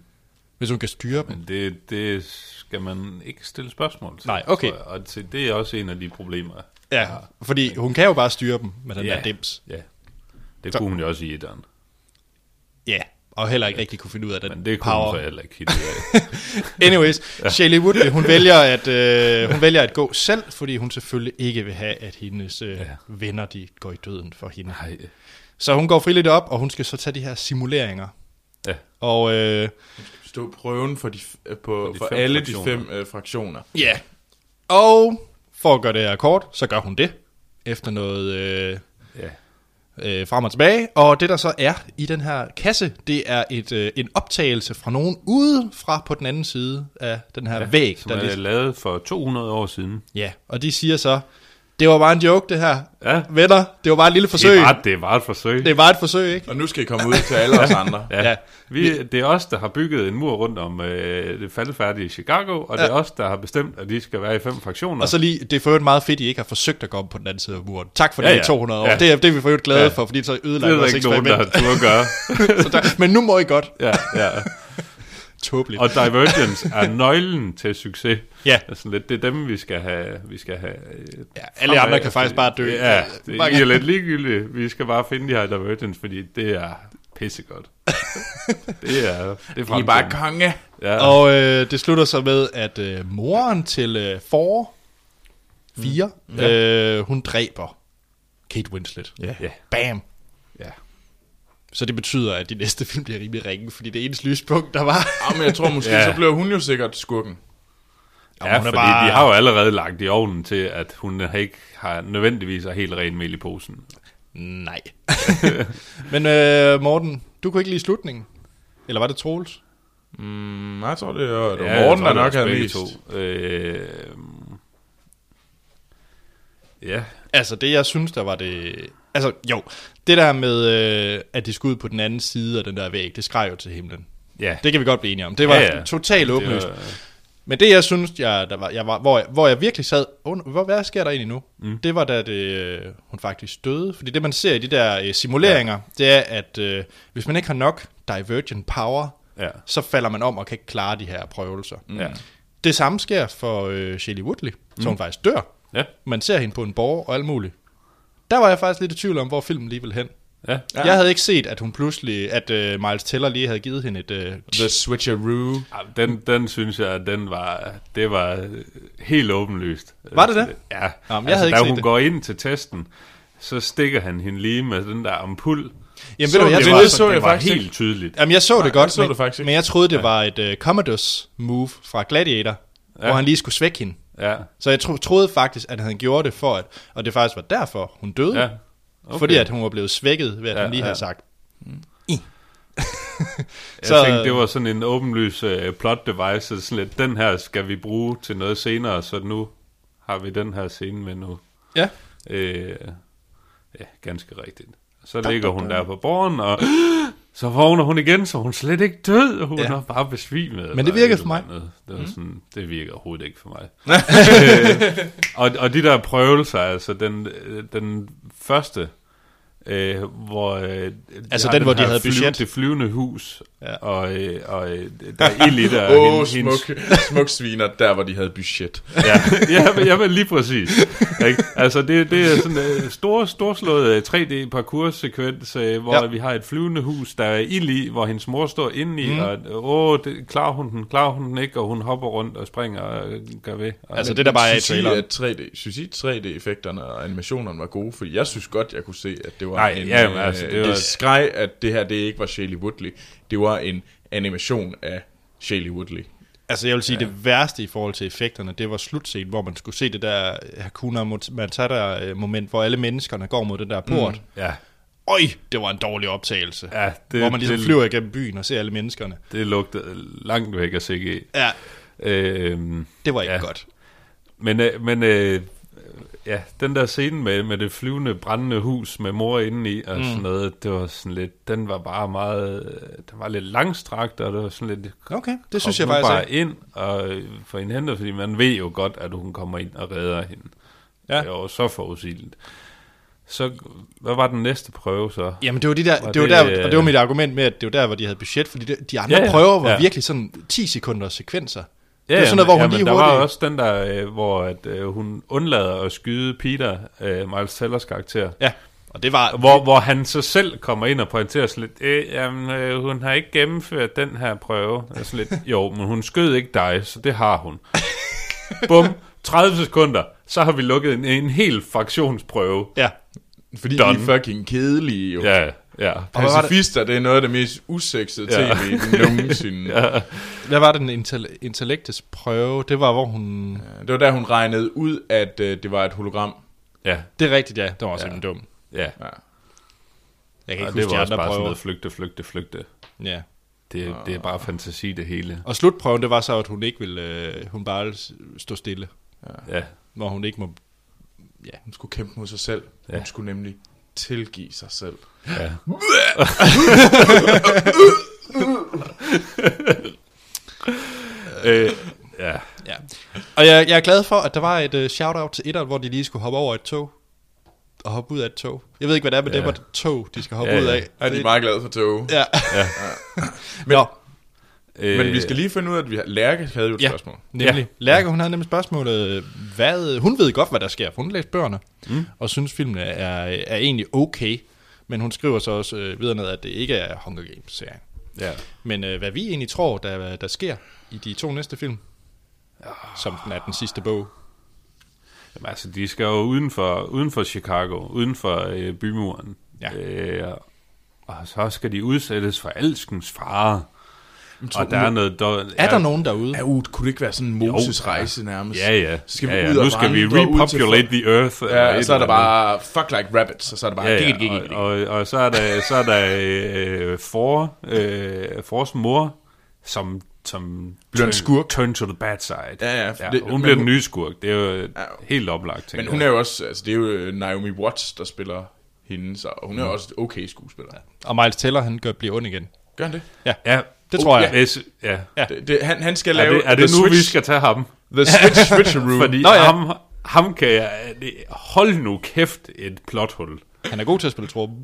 Hvis hun kan styre dem. Men det, det skal man ikke stille spørgsmål til. Nej, okay. Og det er også en af de problemer. Ja, fordi hun kan jo bare styre dem med den Ja. der dims. Ja, det Så- kunne hun jo også i etteren. Ja, og heller ikke rigtig kunne finde ud af den Men det kunne power. hun så heller ikke helt ud af. *laughs* Anyways, ja. Shelley Woodley, hun vælger, at, øh, hun vælger at gå selv, fordi hun selvfølgelig ikke vil have, at hendes øh, ja. venner de går i døden for hende. Nej, Så hun går friligt op, og hun skal så tage de her simuleringer. ja. Og øh, stå prøven for, de, øh, på, For de for fem alle fraktioner. de fem øh, fraktioner. ja, og for at gøre det her kort, så gør hun det, efter noget øh, ja. Øh, frem og tilbage. Og det der så er i den her kasse, det er et, øh, en optagelse fra nogen ude fra på den anden side af den her ja, væg. Som Der er lige, lavet for 200 år siden. ja, og de siger så, det var bare en joke det her. Ja. Venner, det var bare et lille Det forsøg. var, det var et forsøg. Det var et forsøg, ikke? Og nu skal I komme ud til alle os *laughs* andre. Ja. Ja. Vi, det er os, der har bygget en mur rundt om øh, det faldfærdige Chicago, og ja. det er os, der har bestemt, at de skal være i fem fraktioner. Og så lige, det er for meget fedt, at I ikke har forsøgt at gå om på den anden side af muren. Tak for Ja, det i ja. 200 år. Ja. Det, er, det er vi for øvrigt glade Ja. for, fordi så det ødelagde er der vores ikke nogen, der eksperiment. har gøre. *laughs* Så der, men nu må I godt. ja, ja. Tåbeligt. Og Divergence er nøglen til succes. Ja. Det er, sådan lidt, det er dem, vi skal have... Vi skal have øh, Ja, alle andre kan faktisk bare dø. Ja, det er lidt ligegyldigt. Vi skal bare finde de her Divergence, fordi det er pissegodt. *laughs* det er, det er I er bare konge. Ja. Og øh, det slutter så med, at øh, moren til øh, for fire, mm. øh, hun dræber Kate Winslet. Ja. Ja. Bam! Ja. Så det betyder, at de næste film bliver rimelig ringe, fordi det eneste lyspunkt, der var... Ja, men jeg tror måske, Ja. så bliver hun jo sikkert skurken. Ja, hun er fordi bare- de har jo allerede lagt i ovnen til, at hun ikke har nødvendigvis er helt ren mel i posen. Nej. *laughs* Men øh, Morten, du kunne ikke lide slutningen. Eller var det Troels? Mm, jeg tror, det var, det var Ja, Morten, tror, der nok havde mest. To. Øh, ja, Altså, det jeg synes, der var det... Altså, jo. Det der med, øh, at de skulle ud på den anden side af den der væg, det skreg jo til himlen. ja. Det kan vi godt blive enige om. Det var Ja, ja, totalt åbenlyst. var- Men det, jeg synes, jeg, der var, jeg var, hvor, jeg, hvor jeg virkelig sad, under, hvor, hvad sker der egentlig nu? Mm. Det var da det, øh, hun faktisk døde. Fordi det, man ser i de der øh, simuleringer, ja. det er, at øh, hvis man ikke har nok divergent power, Ja. så falder man om og kan ikke klare de her prøvelser. Mm. Ja. Det samme sker for øh, Shelley Woodley, så Mm. hun faktisk dør. Ja. Man ser hende på en borg og alt muligt. Der var jeg faktisk lidt i tvivl om, hvor filmen lige ville hen. Ja. Ja. Jeg havde ikke set, at hun pludselig, at øh, Miles Teller lige havde givet hende et... Øh, The Switcheroo. Ja, Den, den synes jeg, den var, det var helt åbenlyst. Var det det? Ja. Men jeg altså, havde ikke da set hun det. går ind til testen, så stikker han hende lige med den der ampul. Jamen, Så ved du, hvad, det jeg, var- troede, det så det jeg var faktisk helt tydeligt. Jamen, jeg så det Nej, godt, så men, det faktisk men jeg troede, det var et uh, Commodus move fra Gladiator, ja. hvor han lige skulle svække hende. Ja. Så jeg tro, troede faktisk, at han gjorde det for, at, og det faktisk var derfor, hun døde. Ja. Okay. Fordi at hun var blevet svækket ved, at Ja, han lige ja. havde sagt. *laughs* Jeg Så- tænkte, det var sådan en åbenlys uh, plot device, så sådan lidt, den her skal vi bruge til noget senere, så nu har vi den her scene med nu. Ja. Øh, ja, ganske rigtigt. Så ligger hun der på borgen, og *gasps* *gasps* *gasps* så vågner hun igen, så hun er slet ikke død, og hun Ja. er bare besvimet. Men det virkede et for mig. andet. Det, var sådan, det virker overhovedet ikke for mig. *laughs* øh, og, og de der prøvelser, altså den, øh, den første, øh, hvor... Øh, Altså har den, hvor de havde budget. Det flyvende hus, Ja. Og, øh, og øh, der er ild i det. *laughs* Åh, oh, hende- hendes- smuk, smuk sviner, der hvor de havde budget. ja, ja, ja, men lige præcis. Ikke? Altså, det, det er sådan en uh, stor, storslået uh, 3D-parcours-sekvens, uh, hvor Ja. vi har et flyvende hus, der er ild i, hvor hendes mor står inde i, mm. og åh, det, klarer hun den, klarer hun den ikke, og hun hopper rundt og springer og øh, gør ved. Og, Altså, det der bare er i traileren. at 3D, synes I, 3D-effekterne og animationerne var gode? Fordi jeg synes godt, jeg kunne se, at det var Nej, en... ja, men øh, altså, det det, var- skreg, at det her, det ikke var Shailene Woodley. Det var en animation af Shailene Woodley. Altså, jeg vil sige, ja. det værste i forhold til effekterne, det var slutscenen, hvor man skulle se det der Hakuna Matata-moment, hvor alle menneskerne går mod den der port. Mm. ja, Øj, det var en dårlig optagelse. ja, det, hvor man ligesom det, flyver igennem byen og ser alle menneskerne. det lugtede langt væk af CGI. Ja, Øhm, det var ikke ja. Ja. godt. Men, øh, men øh, ja, den der scene med, med det flyvende, brændende hus med mor inde i og mm. sådan noget, det var sådan lidt, den var bare meget, den var lidt langstrakt, og det var sådan lidt, Okay, det synes jeg faktisk bare ikke. ind og øh, få hende hentet, fordi man ved jo godt, at hun kommer ind og redder hende. Ja. Det var jo så forudsigeligt. Så, hvad var den næste prøve så? Jamen, det var, de der, Var det var det, der, øh, og det var mit argument med, at det var der, hvor de havde budget, fordi de, de andre ja, Ja, prøver var ja. virkelig sådan 10 sekunders sekvenser. Ja, det er sådan noget, hvor hun ja, lige der hurtigt... var også den der, øh, hvor at, øh, hun undlader at skyde Peter, øh, Miles Tellers karakter. Ja, og det var... Hvor, hvor han så selv kommer ind og pointerer sådan lidt, øh, jamen, øh, hun har ikke gennemført den her prøve. Altså lidt, jo, men hun skød ikke dig, så det har hun. *laughs* Bum, 30 sekunder, så har vi lukket en, en hel fraktionsprøve. Ja, Fordi Done. de er fucking kedelige jo. Ja, ja. Var det- Pacifister, det er noget af det mest usexede Ja. tv *laughs* nogensinde. ja. hvad var den intel- intellektes prøve? Det var, hvor hun... Det var der, hun regnede ud, at øh, det var et hologram. Ja, Det er rigtigt, ja. Det var også ja. dum. ja. Jeg kan ikke huske det de var også andre bare sådan prøver. noget flygte, flygte, flygte. Ja. Det, det er bare fantasi, det hele. Og slutprøven, det var så, at hun ikke ville... Øh, hun bare stå stille. Ja, Hvor hun ikke må... Hun skulle kæmpe mod sig selv. Ja. Hun skulle nemlig tilgive sig selv. ja. øh, ja. Ja. Og jeg, jeg er glad for, at der var et uh, shout-out til etteren, hvor de lige skulle hoppe over et tog. Og hoppe ud af et tog. Jeg ved ikke, hvad det er, men ja. det Ja. var et tog, de skal hoppe Ja, ud ja. af. Er de Det- meget glade for tog? Ja. ja. *laughs* Men, Nå, Men vi skal lige finde ud af, at vi har... Lærke havde jo et Ja. spørgsmål. nemlig. Ja. Ja. Lærke, hun havde nemlig spørgsmålet, hvad, hun ved godt, hvad der sker, for hun har læst bøgerne, mm. og synes, filmen er, er, egentlig okay. Men hun skriver så også øh, videre ned, at det ikke er Hunger Games-serien. Ja. Men øh, hvad vi egentlig tror, der, der sker i de to næste film, som den er den sidste bog. Jamen, altså, de skal jo uden for, uden for Chicago, uden for øh, bymuren. Ja. Øh, og så skal de udsættes for alskens farer. Tror- Og der er noget... Der, Er der nogen derude? Ja, uh, kunne det ikke være sådan en Moses rejse nærmest? Ja, ja. Så skal vi ja, ja. ud Nu skal vi repopulate the earth. Ja, og så er der bare fuck like rabbits, og så er der bare... Ja, ja, og, og, og så er der, så er der øh, for, øh, Fors mor, som, som Bliver en skurk. turn to the bad side. Ja, ja, ja det- hun bliver den nye skurk. Det er jo helt oplagt, tænker Men hun jeg. er jo også... Altså, det er jo øh, Naomi Watts, der spiller hende, så hun er jo også et okay skuespiller. Og Miles Teller, han gør, bliver ond igen. Gør han det? Ja, Det tror jeg. Hvis, ja. det, det han, han skal Er lave... det, er det nu, switch, vi skal tage ham? The switch, switcheroo. *laughs* Fordi Nå ja. ham, ham kan jeg... det- Hold nu kæft et plothul. Han er god til at spille truppen.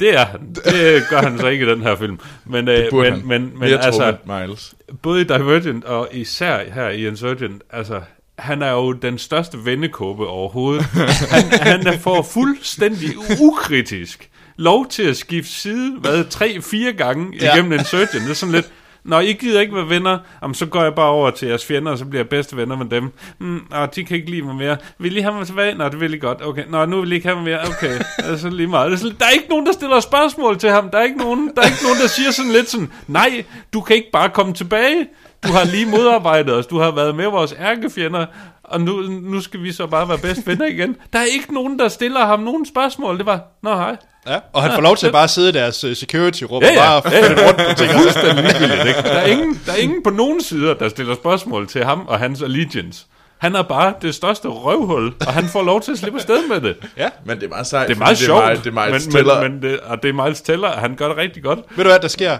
Det er han. Det gør han så ikke i den her film. Men, øh, Burde men, han. men, men altså, Miles. både i Divergent og især her i Insurgent, altså, han er jo den største vendekåbe overhovedet. Han, han er for fuldstændig ukritisk lov til at skifte side, hvad, tre-fire gange Ja. igennem Insurgent. Det er sådan lidt, Når I gider ikke være venner, jamen, så går jeg bare over til jeres fjender, og så bliver jeg bedste venner med dem. Mm, og de kan ikke lide mig mere. Vil I have mig tilbage? Nå, det vil I godt. Okay. Nå, nu vil I ikke have mig mere. Okay. *laughs* altså lige meget. Det er sådan, der er ikke nogen, der stiller spørgsmål til ham. Der er ikke nogen, der, er ikke nogen, der siger sådan lidt sådan, nej, du kan ikke bare komme tilbage. Du har lige modarbejdet os. Du har været med vores ærkefjender. Og nu, nu skal vi så bare være bedste venner igen. Der er ikke nogen, der stiller ham nogen spørgsmål. Det var, nå hej. Ja, og han får lov til at bare sidde i deres uh, security-rum Ja, og ja. bare ja, ja. rundt på ting. Det er fuldstændig ligegyldigt, ikke? Der er, ingen, der er ingen på nogen sider, der stiller spørgsmål til ham og hans allegiance. Han er bare det største røvhul, og han får lov til at slippe afsted med det. Ja. Men det er meget sejt. Det er meget sjovt, Det er, det er Miles men, Teller. men, men det, og det er Miles Teller, han gør det rigtig godt. Ved du hvad, der sker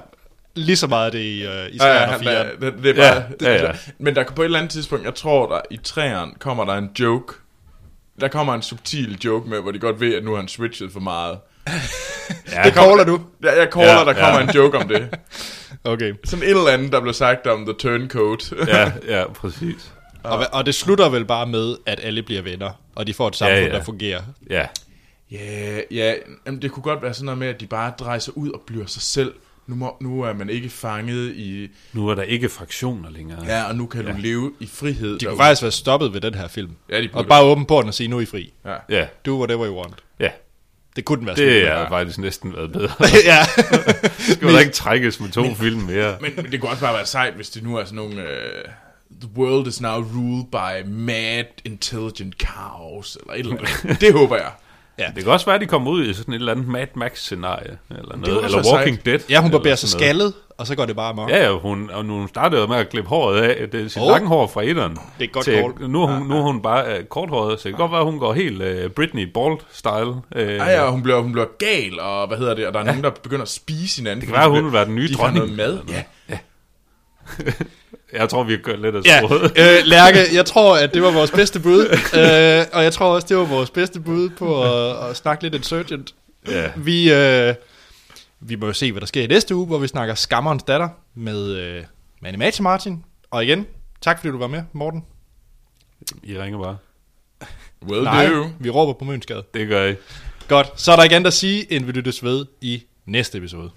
lige så meget det i, uh, i Ja, ja, Sverige og det, det er bare, Ja, ja, ja. Men der på et eller andet tidspunkt, jeg tror der i træerne kommer der en joke. Der kommer en subtil joke med, hvor de godt ved, at nu har han switchet for meget. *laughs* Ja, Det caller du. Ja, jeg caller, Ja, der kommer ja. en joke om det. *laughs* Okay. Sådan et eller andet, der blev sagt om The Turncoat. *laughs* Ja, ja, præcis. Og, og det slutter vel bare med, at alle bliver venner, og de får et samfund, Ja, ja. der fungerer. Ja, Ja, ja jamen, det kunne godt være sådan noget med, at de bare drejer sig ud og bliver sig selv. Nu, må, nu er man ikke fanget i... nu er der ikke fraktioner længere. Ja, og nu kan ja. du leve i frihed. De kunne faktisk være stoppet ved den her film. Ja, de og bare åbne porten og sige, nu er I fri. Ja. Ja, Do whatever you want. ja. Det kunne den være Det er faktisk næsten været bedre. *laughs* ja. *laughs* Skal der ikke trækkes med to film mere? Men, men det kunne også bare være sejt, hvis det nu er sådan nogle... Uh, the world is now ruled by mad, intelligent cows, eller et eller andet. *laughs* det håber jeg. Det kan også være, at de kommer ud i sådan et eller andet Mad Max-scenarie, eller noget, eller Walking sejt. Dead. ja, hun barberer sig skaldet, og så går det bare amok. Ja, ja, hun, og nu startede med at klippe håret af. Det er sit oh. lange hår fra etteren. Det er godt til, call. Nu er hun, nu er hun bare uh, korthåret, så det kan godt være, at hun går helt uh, Britney Bald-style. Uh, Ej, ja, hun bliver, hun bliver gal, og hvad hedder det, og der er ja. nogen, der begynder at spise hinanden. Det kan være, hun vil være den nye de dronning. Noget mad. Ja. Jeg tror, vi har kørt lidt af Ja, sporet. øh, *laughs* Lærke, jeg tror, at det var vores bedste bud, øh, og jeg tror også, det var vores bedste bud på at, at snakke lidt Insurgent. Ja. Vi, øh, vi må jo se, hvad der sker i næste uge, hvor vi snakker Skammerens datter med, øh, med Animator Martin. Og igen, tak fordi du var med, Morten. I ringer bare. Will Nej, do. vi råber på Mønsgade. Det gør I. Godt, så er der ikke andet at sige, end vi lyttes ved i næste episode.